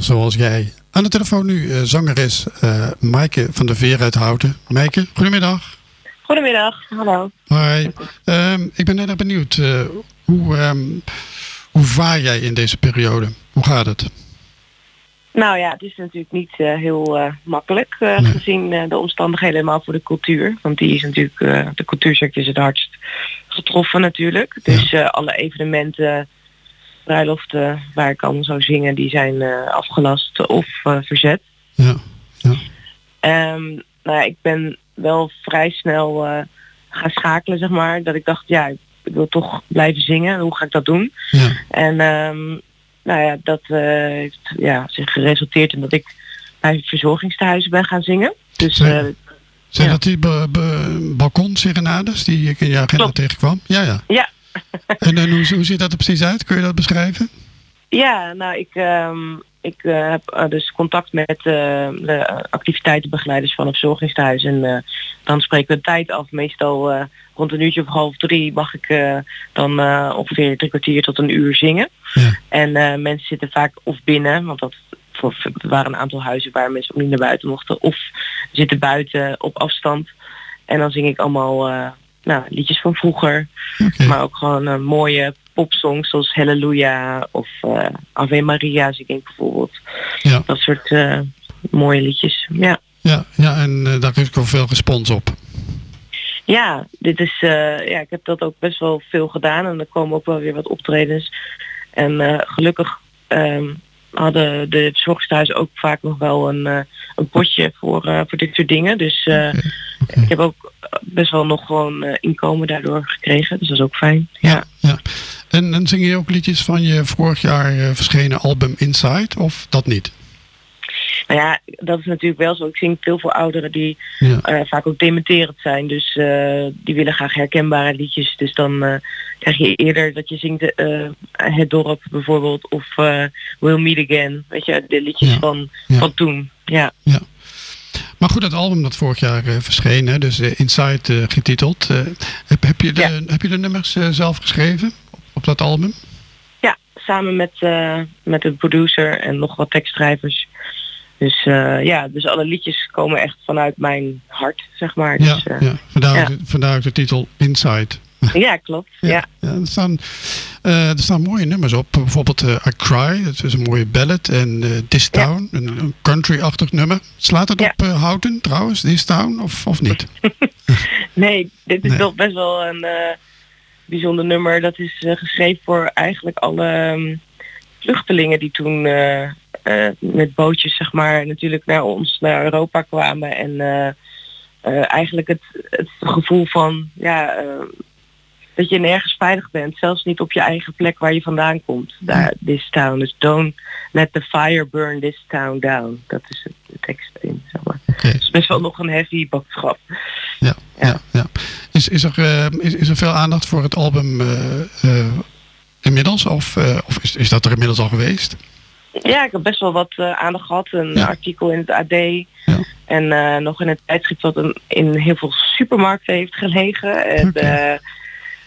zoals jij. Aan de telefoon nu eh, zangeres Maaike van der Veer uit Houten. Maaike, goedemiddag. Goedemiddag, hallo. Hoi. Ehm, ik ben net benieuwd. eh, hoe, ehm, hoe vaar jij in deze periode? Hoe gaat het? Nou ja, het is natuurlijk niet heel makkelijk gezien de omstandigheden helemaal voor de cultuur. Want die is natuurlijk, de cultuursector is het hardst getroffen natuurlijk. Dus alle evenementen, bruiloften waar ik kan zou zingen, die zijn eh, afgelast of eh, verzet. Ja. Ehm, nou ja, ik ben wel vrij snel eh, gaan schakelen, zeg maar. Dat ik dacht, ja, ik wil toch blijven zingen. Hoe ga ik dat doen? Ja. En ehm, nou ja, dat eh, heeft ja, zich geresulteerd in dat ik bij verzorgingstehuizen ben gaan zingen. Dus Zijn- eh, Zijn dat die ba- ba- balkonserenades die ik in je agenda tegenkwam? Ja, ja. ja, En, en hoe, hoe ziet dat er precies uit? Kun je dat beschrijven? Ja, nou ik, ehm, ik eh, heb eh, dus contact met eh, de activiteitenbegeleiders van het verzorgingstehuis. En eh, dan spreken we tijd af. Meestal rond een uurtje of half drie mag ik dan ongeveer drie kwartier tot een uur zingen. En eh, mensen zitten vaak of binnen, want dat voor, er waren een aantal huizen waar mensen ook niet naar buiten mochten. Of zitten buiten op afstand. En dan zing ik allemaal nou, liedjes van vroeger. Maar ook gewoon eh, mooie popsongs zoals Halleluja of eh, Ave Maria zing ik bijvoorbeeld. Ja. Dat soort eh, mooie liedjes. Ja. Ja, ja en daar is ook wel veel respons op. Ja, dit is, ja, ik heb dat ook best wel veel gedaan en er komen ook wel weer wat optredens. En gelukkig ehm, hadden de verzorgingstehuizen ook vaak nog wel een, eh, een potje voor, eh, voor dit soort dingen. Dus eh, ik heb ook best wel nog gewoon inkomen daardoor gekregen. Dus dat is ook fijn. Ja. Ja. En, en zing je ook liedjes van je vorig jaar verschenen album Inside? Of dat niet? Nou ja, dat is natuurlijk wel zo. Ik zing veel voor ouderen die Ja. eh, vaak ook dementerend zijn. Dus eh, die willen graag herkenbare liedjes. Dus dan eh, krijg je eerder dat je zingt Het Dorp bijvoorbeeld. Of We'll Meet Again. Weet je, de liedjes van, Ja. van toen. Ja. Ja. Maar goed, dat album dat vorig jaar verscheen, hè, dus Inside getiteld. heb, heb, je de, heb je de nummers zelf geschreven op, op dat album? ja, samen met, eh, met een producer en nog wat tekstschrijvers. Dus eh, ja, dus alle liedjes komen echt vanuit mijn hart, zeg maar. Dus, ja, eh, ja. Vandaar, ja. de- vandaar de titel Inside. Ja, klopt. Ja. Ja, er, staan, eh, er staan mooie nummers op. Bijvoorbeeld eh, I Cry, dat is een mooie ballad. En eh, This Town, een, een country-achtig nummer. Slaat het op Houten trouwens, This Town, of, of niet? Nee, dit is Nee. toch best wel een bijzonder nummer. Dat is geschreven voor eigenlijk alle ehm, vluchtelingen die toen eh, met bootjes zeg maar natuurlijk naar ons, naar Europa kwamen. En eh, eh, eigenlijk het, het gevoel van ja, dat je nergens veilig bent. Zelfs niet op je eigen plek waar je vandaan komt. Daar, this town. Dus don't let the fire burn this town down. Dat is het, de tekst in. Zeg maar. Het is best wel nog een heavy boodschap. Ja, ja. ja, Is, is, er, is, is er veel aandacht voor het album inmiddels? Of, of is, is dat er inmiddels al geweest? Ja, ik heb best wel wat eh, aandacht gehad. Een artikel in het AD. En eh, nog in het tijdschrift wat een, in heel veel supermarkten heeft gelegen. En, eh,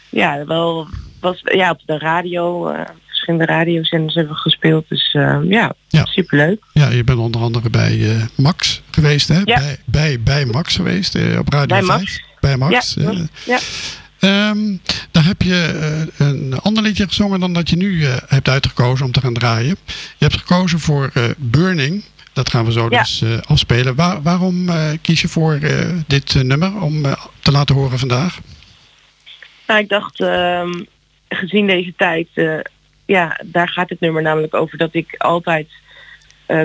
ja, wel was ja, op de radio, verschillende radiozenders hebben gespeeld. Dus eh, ja, superleuk. Ja, je bent onder andere bij Max geweest, hè? Bij, bij, bij Max geweest, op Radio Bij 5. Max. Bij Max. Ja, ja. Ehm, daar heb je eh, een ander liedje gezongen dan dat je nu eh, hebt uitgekozen om te gaan draaien. Je hebt gekozen voor eh, Burning. Dat gaan we zo Ja. dus afspelen. Waar- waarom kies je voor dit nummer om te laten horen vandaag? Nou, ik dacht, ehm, gezien deze tijd, ja, daar gaat het nummer namelijk over dat ik altijd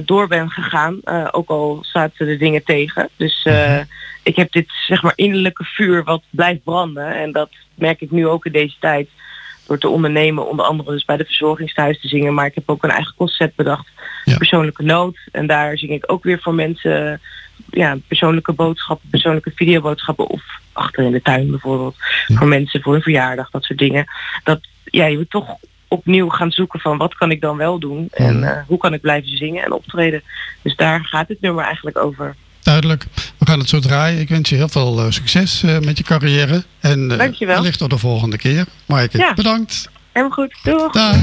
door ben gegaan, ook al zaten de dingen tegen. Dus eh, ik heb dit zeg maar innerlijke vuur wat blijft branden. En dat merk ik nu ook in deze tijd. Door te ondernemen, onder andere dus bij de verzorgingstehuis te zingen, maar ik heb ook een eigen concept bedacht, persoonlijke nood, en daar zing ik ook weer voor mensen ja, persoonlijke boodschappen, persoonlijke videoboodschappen. Of achter in de tuin bijvoorbeeld. Voor mensen voor een verjaardag, dat soort dingen. Dat ja, je moet toch opnieuw gaan zoeken van wat kan ik dan wel doen? En eh, hoe kan ik blijven zingen en optreden. Dus daar gaat het nummer eigenlijk over. Duidelijk. We gaan het zo draaien. Ik wens je heel veel eh, succes eh, met je carrière. En eh, Dankjewel. wellicht tot de volgende keer. Maaike, Ja. bedankt. Helemaal goed. Doeg. Dag.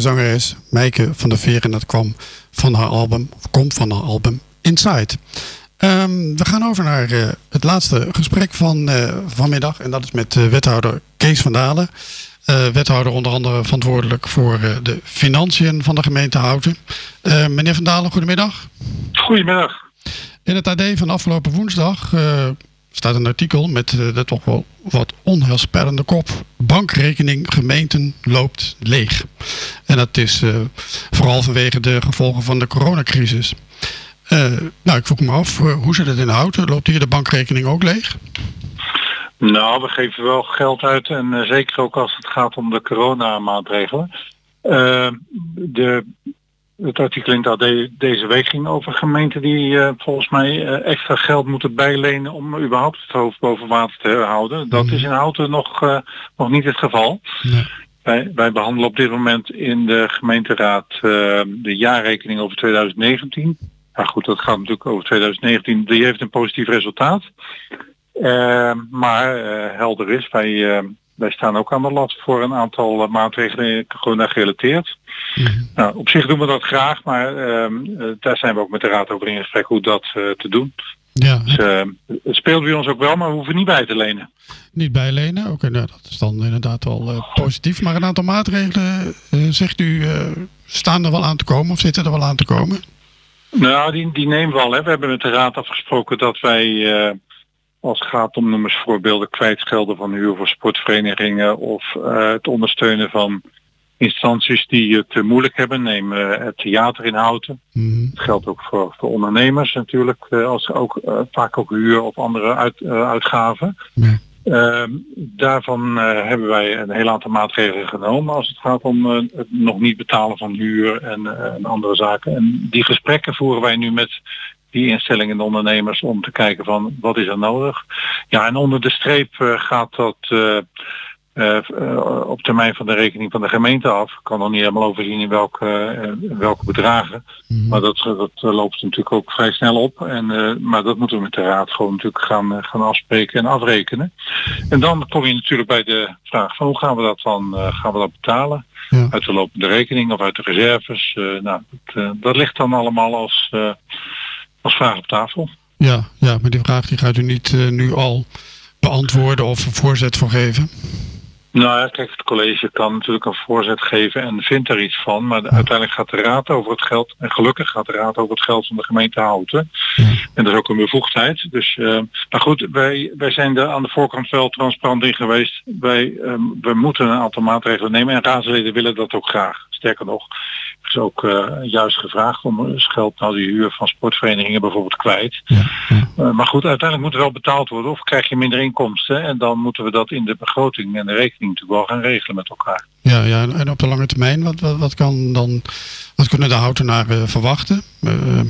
Zangeres Meike van der Veer. En dat kwam van haar album, komt van haar album Inside. Ehm, we gaan over naar eh, het laatste gesprek van eh, vanmiddag. En dat is met eh, wethouder Kees van Dalen. Wethouder onder andere verantwoordelijk voor de financiën van de gemeente Houten. Meneer van Dalen, goedemiddag. Goedemiddag. In het AD van afgelopen woensdag staat een artikel met de toch wel wat onheilspellende kop. Bankrekening gemeenten loopt leeg. En dat is eh, vooral vanwege de gevolgen van de coronacrisis. Eh, nou, ik vroeg me af, eh, hoe zit het in Houten? Loopt hier de bankrekening ook leeg? Nou, we geven wel geld uit en zeker ook als het gaat om de coronamaatregelen. Eh, de, het artikel in AD deze week ging over gemeenten die eh, volgens mij eh, extra geld moeten bijlenen om überhaupt het hoofd boven water te houden. Dat is in Houten nog, eh, nog niet het geval. Wij, wij behandelen op dit moment in de gemeenteraad de jaarrekening over 2019. Ja goed, dat gaat natuurlijk over 2019. Die heeft een positief resultaat. Maar helder is, wij, wij staan ook aan de lat voor een aantal maatregelen corona gerelateerd. Nou, op zich doen we dat graag, maar ehm, eh, daar zijn we ook met de raad over in gesprek hoe dat eh, te doen. Ja. Dus, eh, het speelt bij ons ook wel, maar we hoeven niet bij te lenen. Niet bijlenen? Oké, nou, dat is dan inderdaad wel eh, positief. Maar een aantal maatregelen, zegt u, staan er wel aan te komen of zitten er wel aan te komen? Nou, die, die nemen we al. Hè. We hebben met de raad afgesproken dat wij, als het gaat om noem eens voorbeelden, kwijtschelden van huur voor sportverenigingen of het ondersteunen van instanties die het eh, moeilijk hebben. Neem eh, het theater in Houten. Dat geldt ook voor, voor ondernemers natuurlijk, eh, als ook vaak ook huur of andere uit, uitgaven. Ehm, daarvan hebben wij een heel aantal maatregelen genomen als het gaat om het nog niet betalen van huur en, en andere zaken. En die gesprekken voeren wij nu met die instellingen en ondernemers om te kijken van wat is er nodig. Ja, en onder de streep gaat dat eh, eh, op termijn van de rekening van de gemeente af. Ik kan nog niet helemaal overzien in welke, eh, welke bedragen. Maar dat, dat loopt natuurlijk ook vrij snel op. En, maar dat moeten we met de raad gewoon natuurlijk gaan, gaan afspreken en afrekenen. En dan kom je natuurlijk bij de vraag van hoe gaan we dat dan gaan we dat betalen? Uit de lopende rekening of uit de reserves? Nou, dat, dat ligt dan allemaal als, als vraag op tafel. Ja, ja, maar die vraag die gaat u niet nu al beantwoorden of een voorzet voor geven. Nou ja, kijk, het college kan natuurlijk een voorzet geven en vindt er iets van. Maar uiteindelijk gaat de raad over het geld. En gelukkig gaat de raad over het geld van de gemeente Houten. En dat is ook een bevoegdheid. Dus, eh, maar goed, wij, wij zijn er aan de voorkant wel transparant in geweest. Wij, ehm, we moeten een aantal maatregelen nemen. En raadsleden willen dat ook graag. Sterker nog, is ook eh, juist gevraagd om geld nou die huur van sportverenigingen bijvoorbeeld kwijt. Eh, maar goed, uiteindelijk moet er wel betaald worden of krijg je minder inkomsten. En dan moeten we dat in de begroting en de rekening natuurlijk wel gaan regelen met elkaar. Ja, ja, en op de lange termijn, wat, wat, wat, kan dan, wat kunnen de houtenaren verwachten? Eh,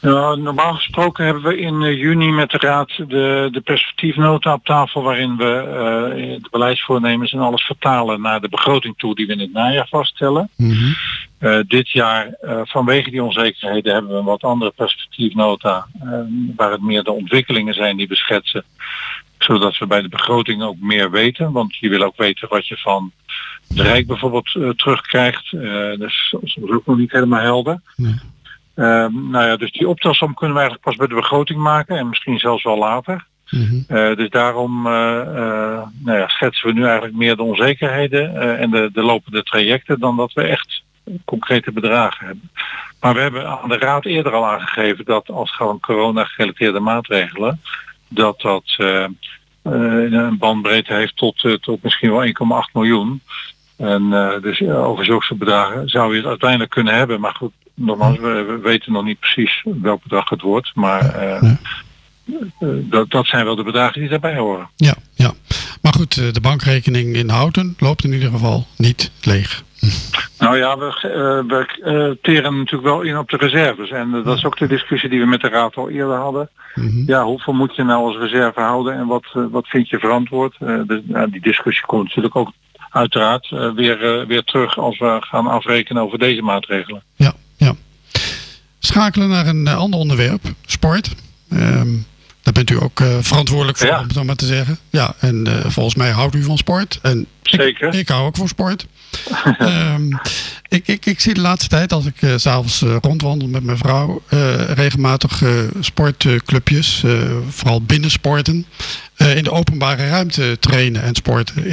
Ja, normaal gesproken hebben we in juni met de Raad de, de perspectiefnota op tafel waarin we eh, de beleidsvoornemens en alles vertalen naar de begroting toe die we in het najaar vaststellen. Eh, dit jaar, eh, vanwege die onzekerheden, hebben we een wat andere perspectiefnota eh, waar het meer de ontwikkelingen zijn die we schetsen. Zodat we bij de begroting ook meer weten. Want je wil ook weten wat je van de Rijk bijvoorbeeld eh, terugkrijgt. Eh, dat is soms ook nog niet helemaal helder. Ehm, nou ja, dus die optelsom kunnen we eigenlijk pas bij de begroting maken en misschien zelfs wel later. Eh, dus daarom nou ja, schetsen we nu eigenlijk meer de onzekerheden en de, de lopende trajecten dan dat we echt concrete bedragen hebben. Maar we hebben aan de Raad eerder al aangegeven dat als gewoon corona-gerelateerde maatregelen, dat dat eh, eh, een bandbreedte heeft tot, eh, tot misschien wel 1,8 miljoen. En dus over zulke bedragen zou je het uiteindelijk kunnen hebben. Maar goed, nogmaals, we, we weten nog niet precies welk bedrag het wordt. Maar dat, dat zijn wel de bedragen die daarbij horen. ja, ja. Maar goed, de bankrekening in Houten loopt in ieder geval niet leeg. Nou ja, we, eh, we eh, teren natuurlijk wel in op de reserves. En eh, dat is ook de discussie die we met de Raad al eerder hadden. Ja, hoeveel moet je nou als reserve houden en wat, wat vind je verantwoord? Dus, die discussie komt natuurlijk ook uiteraard weer, weer terug als we gaan afrekenen over deze maatregelen. Schakelen naar een ander onderwerp, sport. Ehm, daar bent u ook verantwoordelijk voor, om het zo maar te zeggen. Ja, en volgens mij houdt u van sport. En Zeker. Ik, ik hou ook van sport. Ehm, ik, ik, ik zie de laatste tijd, als ik s s'avonds eh, rondwandel met mijn vrouw, eh, regelmatig sportclubjes, vooral binnensporten, in de openbare ruimte trainen en sporten.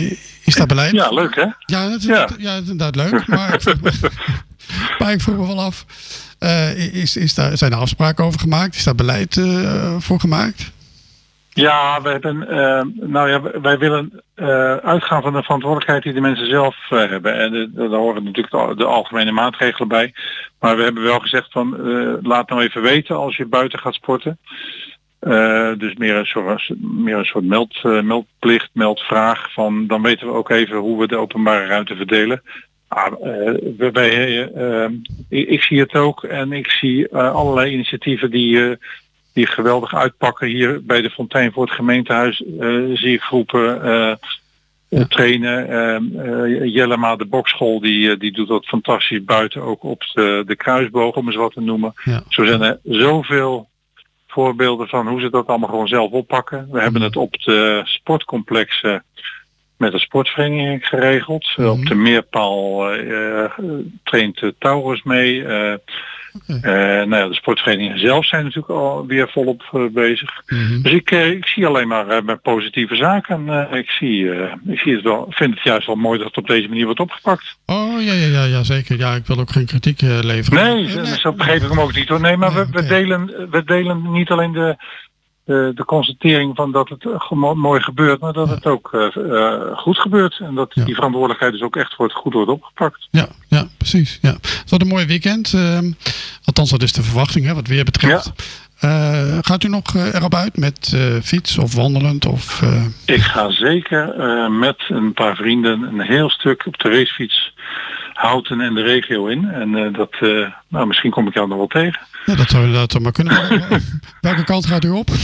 Is dat beleid? Ja, leuk hè? Ja, dat is, Ja. ja. dat is inderdaad leuk. Maar ik vroeg me, maar ik vroeg me wel af, is, is daar, zijn er afspraken over gemaakt? Is daar beleid voor gemaakt? Ja, we hebben, eh, nou ja, wij willen eh, uitgaan van de verantwoordelijkheid die de mensen zelf eh, hebben. En daar horen natuurlijk de, algemene maatregelen bij. Maar we hebben wel gezegd van laat nou even weten als je buiten gaat sporten. Dus meer een soort, meer een soort meld, meldplicht, meldvraag van dan weten we ook even hoe we de openbare ruimte verdelen. Ah, ik, zie het ook en ik zie allerlei initiatieven die, die geweldig uitpakken. Hier bij de Fontein voor het gemeentehuis eh, zie ik groepen eh, trainen. Eh, Jellema, de bokschool, die, die doet dat fantastisch buiten ook op de, de kruisboog, om eens wat te noemen. Ja. Zo zijn er zoveel voorbeelden van hoe ze dat allemaal gewoon zelf oppakken. We hebben het op de sportcomplexen met de sportvereniging geregeld. Op de meerpaal traint de Taurus mee. Eh, nou ja, de sportverenigingen zelf zijn natuurlijk al weer volop eh, bezig. Dus ik, eh, ik zie alleen maar met positieve zaken. Ik, zie, ik zie het wel, vind het juist wel mooi dat het op deze manier wordt opgepakt. Oh ja, ja, ja, ja zeker. Ja, ik wil ook geen kritiek leveren. Nee, zo- zo begreep ik hem ook niet hoor. Nee, maar we, we, delen, we delen niet alleen de, de, de constatering van dat het eh, mooi gebeurt, maar dat het ook eh, eh, goed gebeurt. En dat die verantwoordelijkheid dus ook echt wordt, goed wordt opgepakt. Ja, ja, precies. Ja. Het wordt een mooi weekend. ehm, althans, dat is de verwachting, hè, wat weer betreft. Eh, gaat u nog eh, erop uit met eh, fiets of wandelend? Of, eh, Ik ga zeker eh, met een paar vrienden een heel stuk op de racefiets houten en de regio in. En eh, dat, eh, nou, misschien kom ik jou nog wel tegen. ja, dat zou inderdaad zo maar kunnen. Welke kant gaat u op?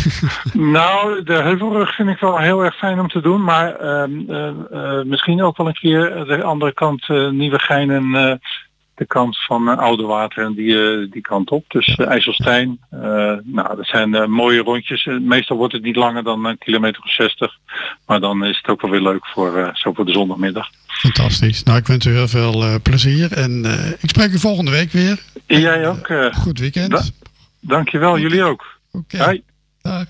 Nou, de heuvelrug vind ik wel heel erg fijn om te doen. Maar ehm, eh, misschien ook wel een keer de andere kant, Nieuwegein en de kant van Oude Water en die, die kant op. Dus IJsselstein. nou, dat zijn mooie rondjes. meestal wordt het niet langer dan een kilometer of 60. Maar dan is het ook wel weer leuk voor, zo voor de zondagmiddag. Fantastisch. Nou, ik wens u heel veel plezier. En ik spreek u volgende week weer. Jij ook. goed weekend. Da dankjewel, jullie ook. Oké. Okay. Dag.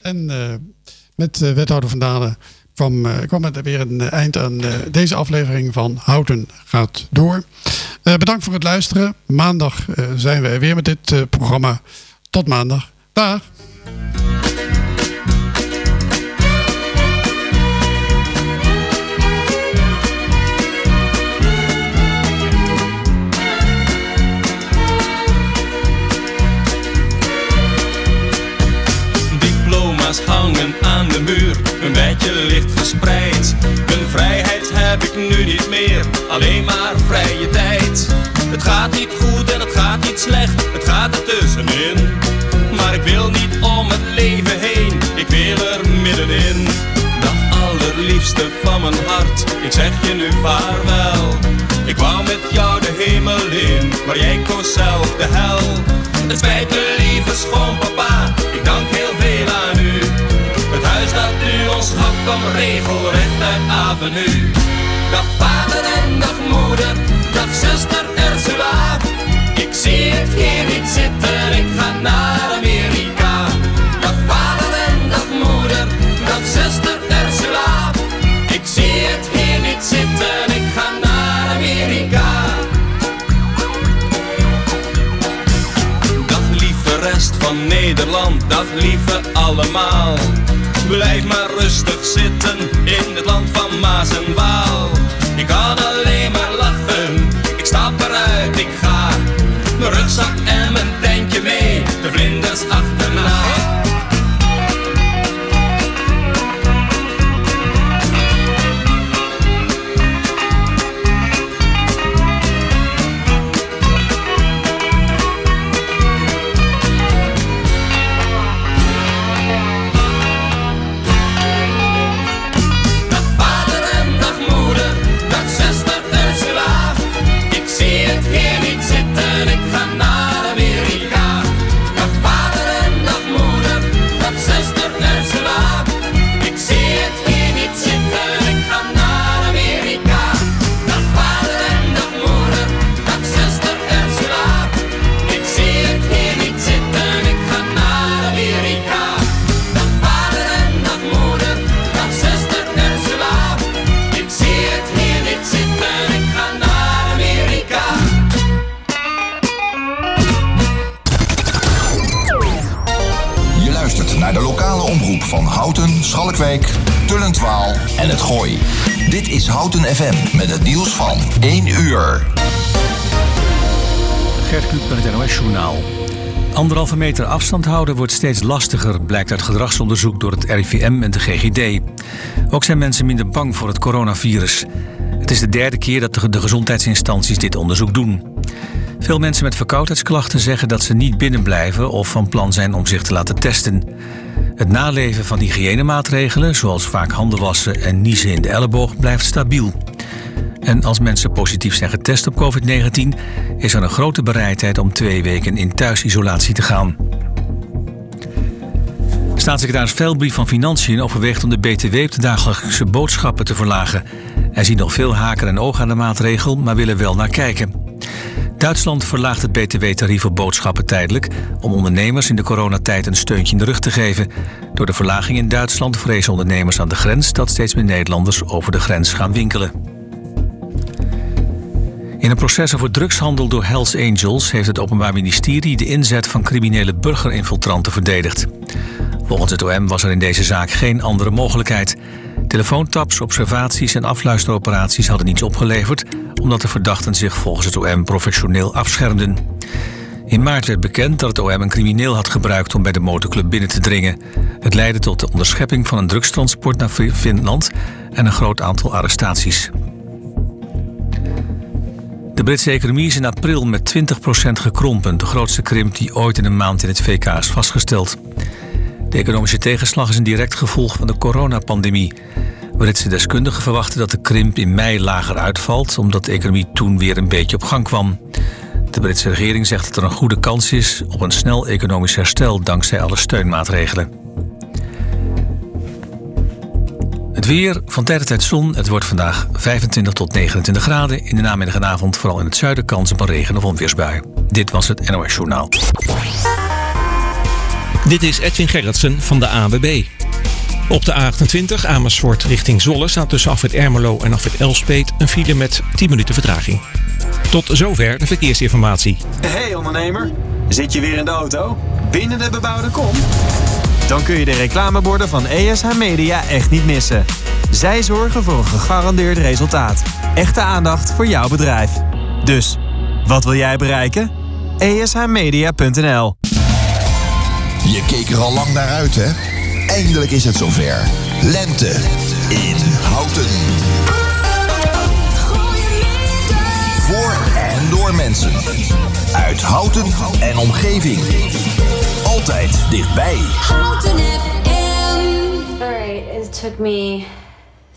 En met wethouder Van Dalen kwam, kwam er weer een eind aan deze aflevering van Houten gaat door. Bedankt voor het luisteren. Maandag zijn we er weer met dit programma. Tot maandag. Dag. Verspreid. Vrijheid heb ik nu niet meer, alleen maar vrije tijd. Het gaat niet goed en het gaat niet slecht, het gaat er tussenin. Maar ik wil niet om het leven heen, ik wil er middenin. Dag allerliefste van mijn hart, ik zeg je nu vaarwel. Ik wou met jou de hemel in, maar jij koos zelf de hel. Het spijt me lieve schoonpapa, ons regelrecht uit avenue. Dag vader en dag moeder, dag zuster Ursula. Ik zie het hier niet zitten, ik ga naar Amerika. Dag vader en dag moeder, dag zuster Ursula. Ik zie het hier niet zitten, ik ga naar Amerika. Dag lieve rest van Nederland, dag lieve allemaal. Blijf maar rustig zitten in het land van Maas en Waal. Ik kan alleen met het nieuws van 1 uur. Gert Kluk met het NOS-journaal. Anderhalve meter afstand houden wordt steeds lastiger, blijkt uit gedragsonderzoek door het RIVM en de GGD. Ook zijn mensen minder bang voor het coronavirus. Het is de derde keer dat de gezondheidsinstanties dit onderzoek doen. Veel mensen met verkoudheidsklachten zeggen dat ze niet binnenblijven of van plan zijn om zich te laten testen. Het naleven van hygiënemaatregelen, zoals vaak handen wassen en niezen in de elleboog, blijft stabiel. En als mensen positief zijn getest op COVID-19, is er een grote bereidheid om twee weken in thuisisolatie te gaan. Staatssecretaris Velbrief van Financiën overweegt om de BTW op de dagelijkse boodschappen te verlagen. Hij ziet nog veel haken en ogen aan de maatregel, maar wil er wel naar kijken. Duitsland verlaagt het BTW-tarief op boodschappen tijdelijk om ondernemers in de coronatijd een steuntje in de rug te geven. Door de verlaging in Duitsland vrezen ondernemers aan de grens dat steeds meer Nederlanders over de grens gaan winkelen. In een proces over drugshandel door Hells Angels heeft het Openbaar Ministerie de inzet van criminele burgerinfiltranten verdedigd. Volgens het OM was er in deze zaak geen andere mogelijkheid. Telefoontaps, observaties en afluisteroperaties hadden niets opgeleverd, omdat de verdachten zich volgens het OM professioneel afschermden. In maart werd bekend dat het OM een crimineel had gebruikt om bij de motorclub binnen te dringen. Het leidde tot de onderschepping van een drugstransport naar Finland en een groot aantal arrestaties. De Britse economie is in april met 20% gekrompen, de grootste krimp die ooit in een maand in het VK is vastgesteld. De economische tegenslag is een direct gevolg van de coronapandemie. Britse deskundigen verwachten dat de krimp in mei lager uitvalt, omdat de economie toen weer een beetje op gang kwam. De Britse regering zegt dat er een goede kans is op een snel economisch herstel dankzij alle steunmaatregelen. Het weer, van tijd tot tijd zon. Het wordt vandaag 25 tot 29 graden. In de namiddag en avond vooral in het zuiden kans op een regen- of onweersbui. Dit was het NOS Journaal. Dit is Edwin Gerritsen van de AWB. Op de A28 Amersfoort richting Zwolle staat tussen afwit Ermelo en afwit Elspet een file met 10 minuten vertraging. Tot zover de verkeersinformatie. Hey ondernemer, zit je weer in de auto? Binnen de bebouwde kom? Dan kun je de reclameborden van ESH Media echt niet missen. Zij zorgen voor een gegarandeerd resultaat. Echte aandacht voor jouw bedrijf. Dus, wat wil jij bereiken? ESHmedia.nl Je keek er al lang naar uit, hè? Eindelijk is het zover. Lente in Houten. Voor en door mensen. Uit Houten en omgeving. Altijd dichtbij. Alright, it took me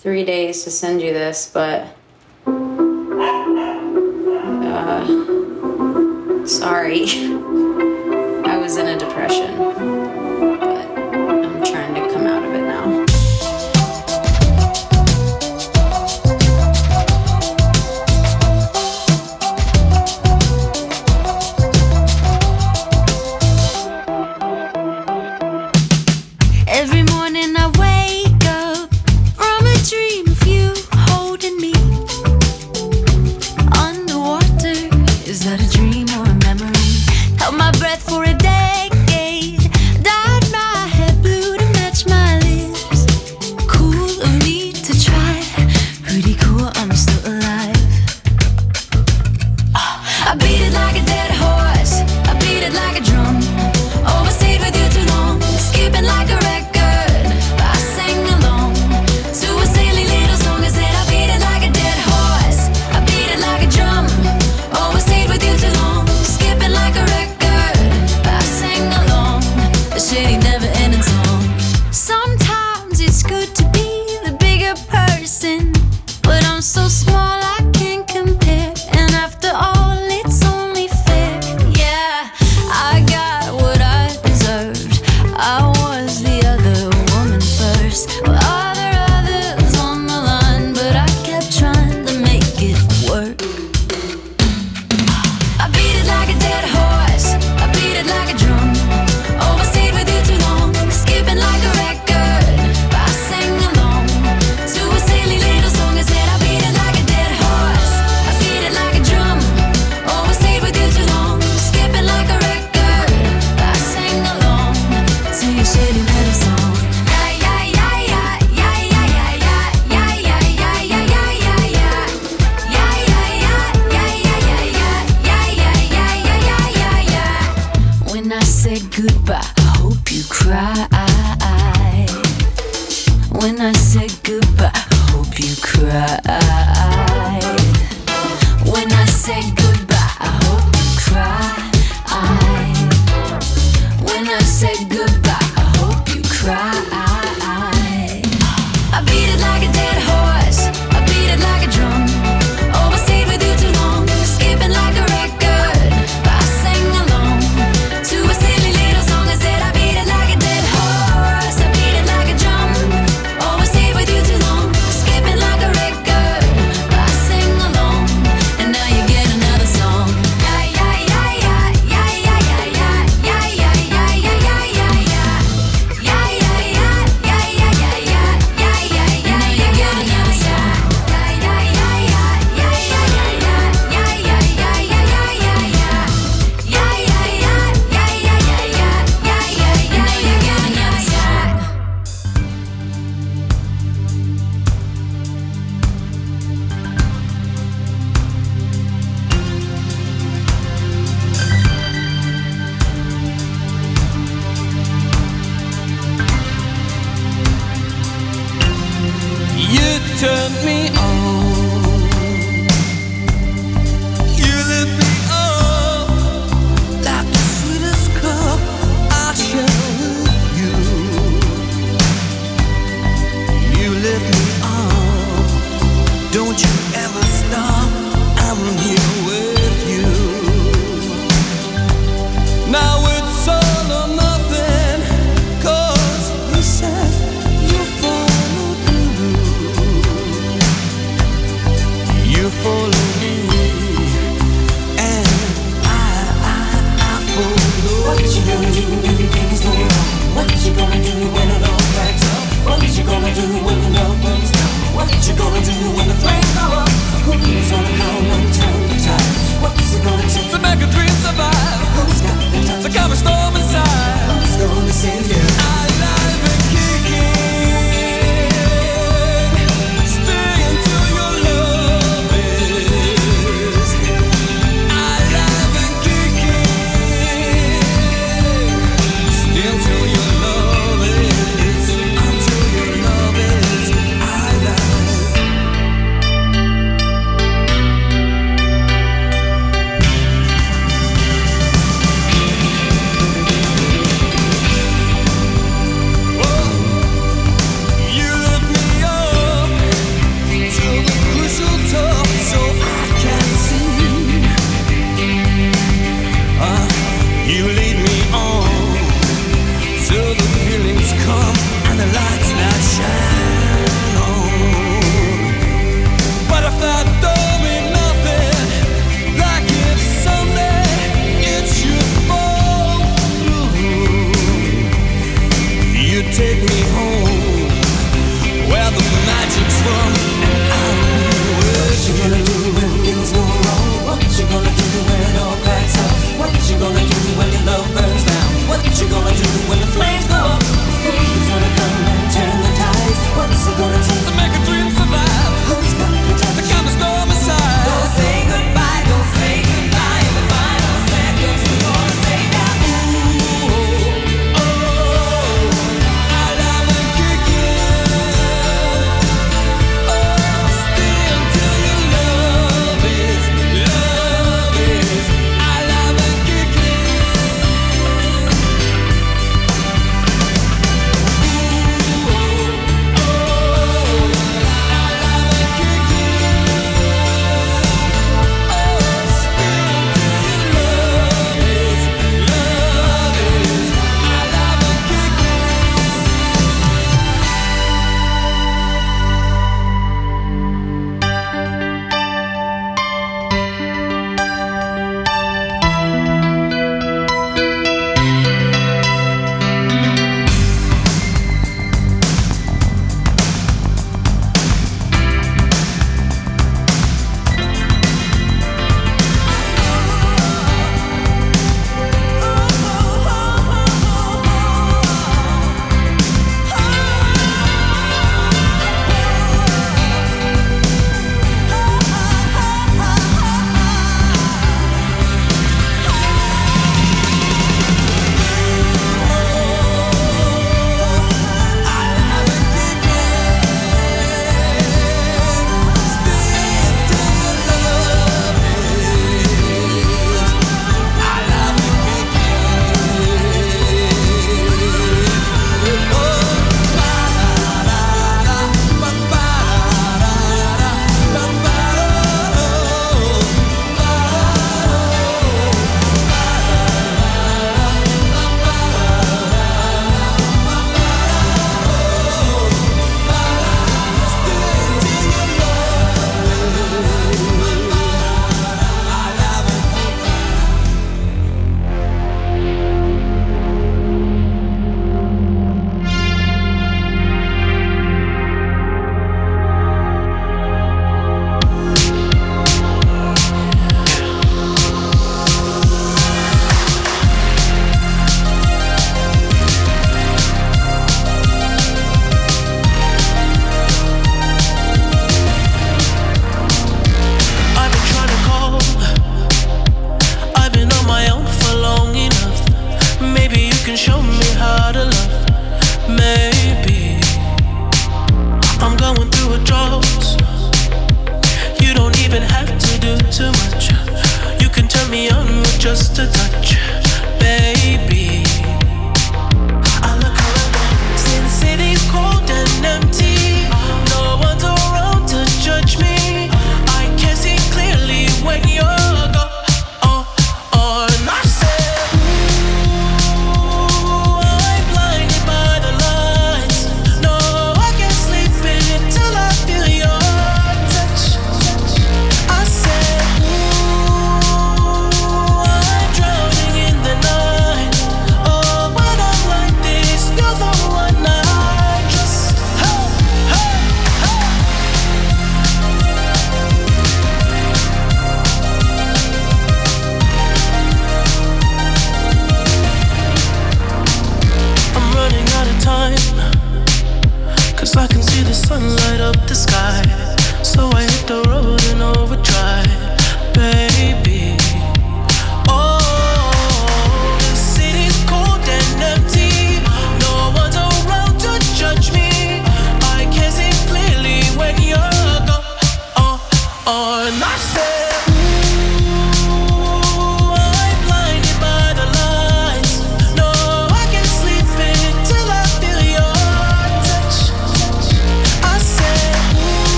three days to send you this, but. Uh, sorry. I was in a depression.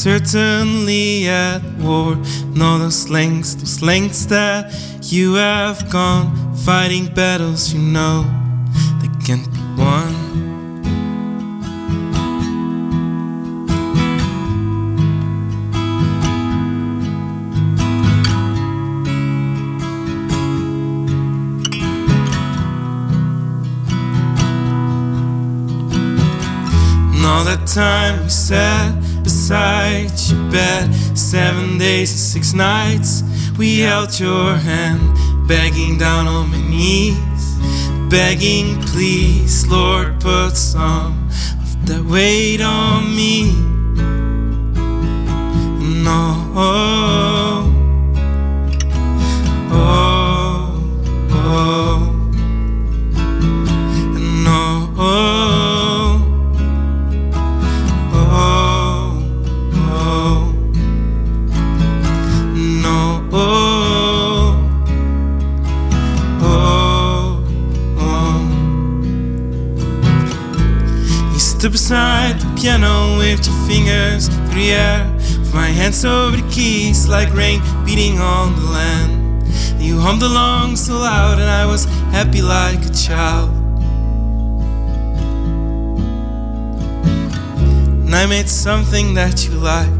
certainly at war. And all those lengths, those lengths that you have gone, fighting battles you know that can't be won. all the time we said inside your bed. Seven days and six nights, we held your hand, begging down on my knees, begging, please, Lord, put some of that weight on me. No. Oh, oh, oh, no. piano, with your fingers through the air. With my hands over the keys, like rain beating on the land. You hummed along so loud, and I was happy like a child. And I made something that you liked.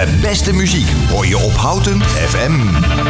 De beste muziek hoor je op Houten FM.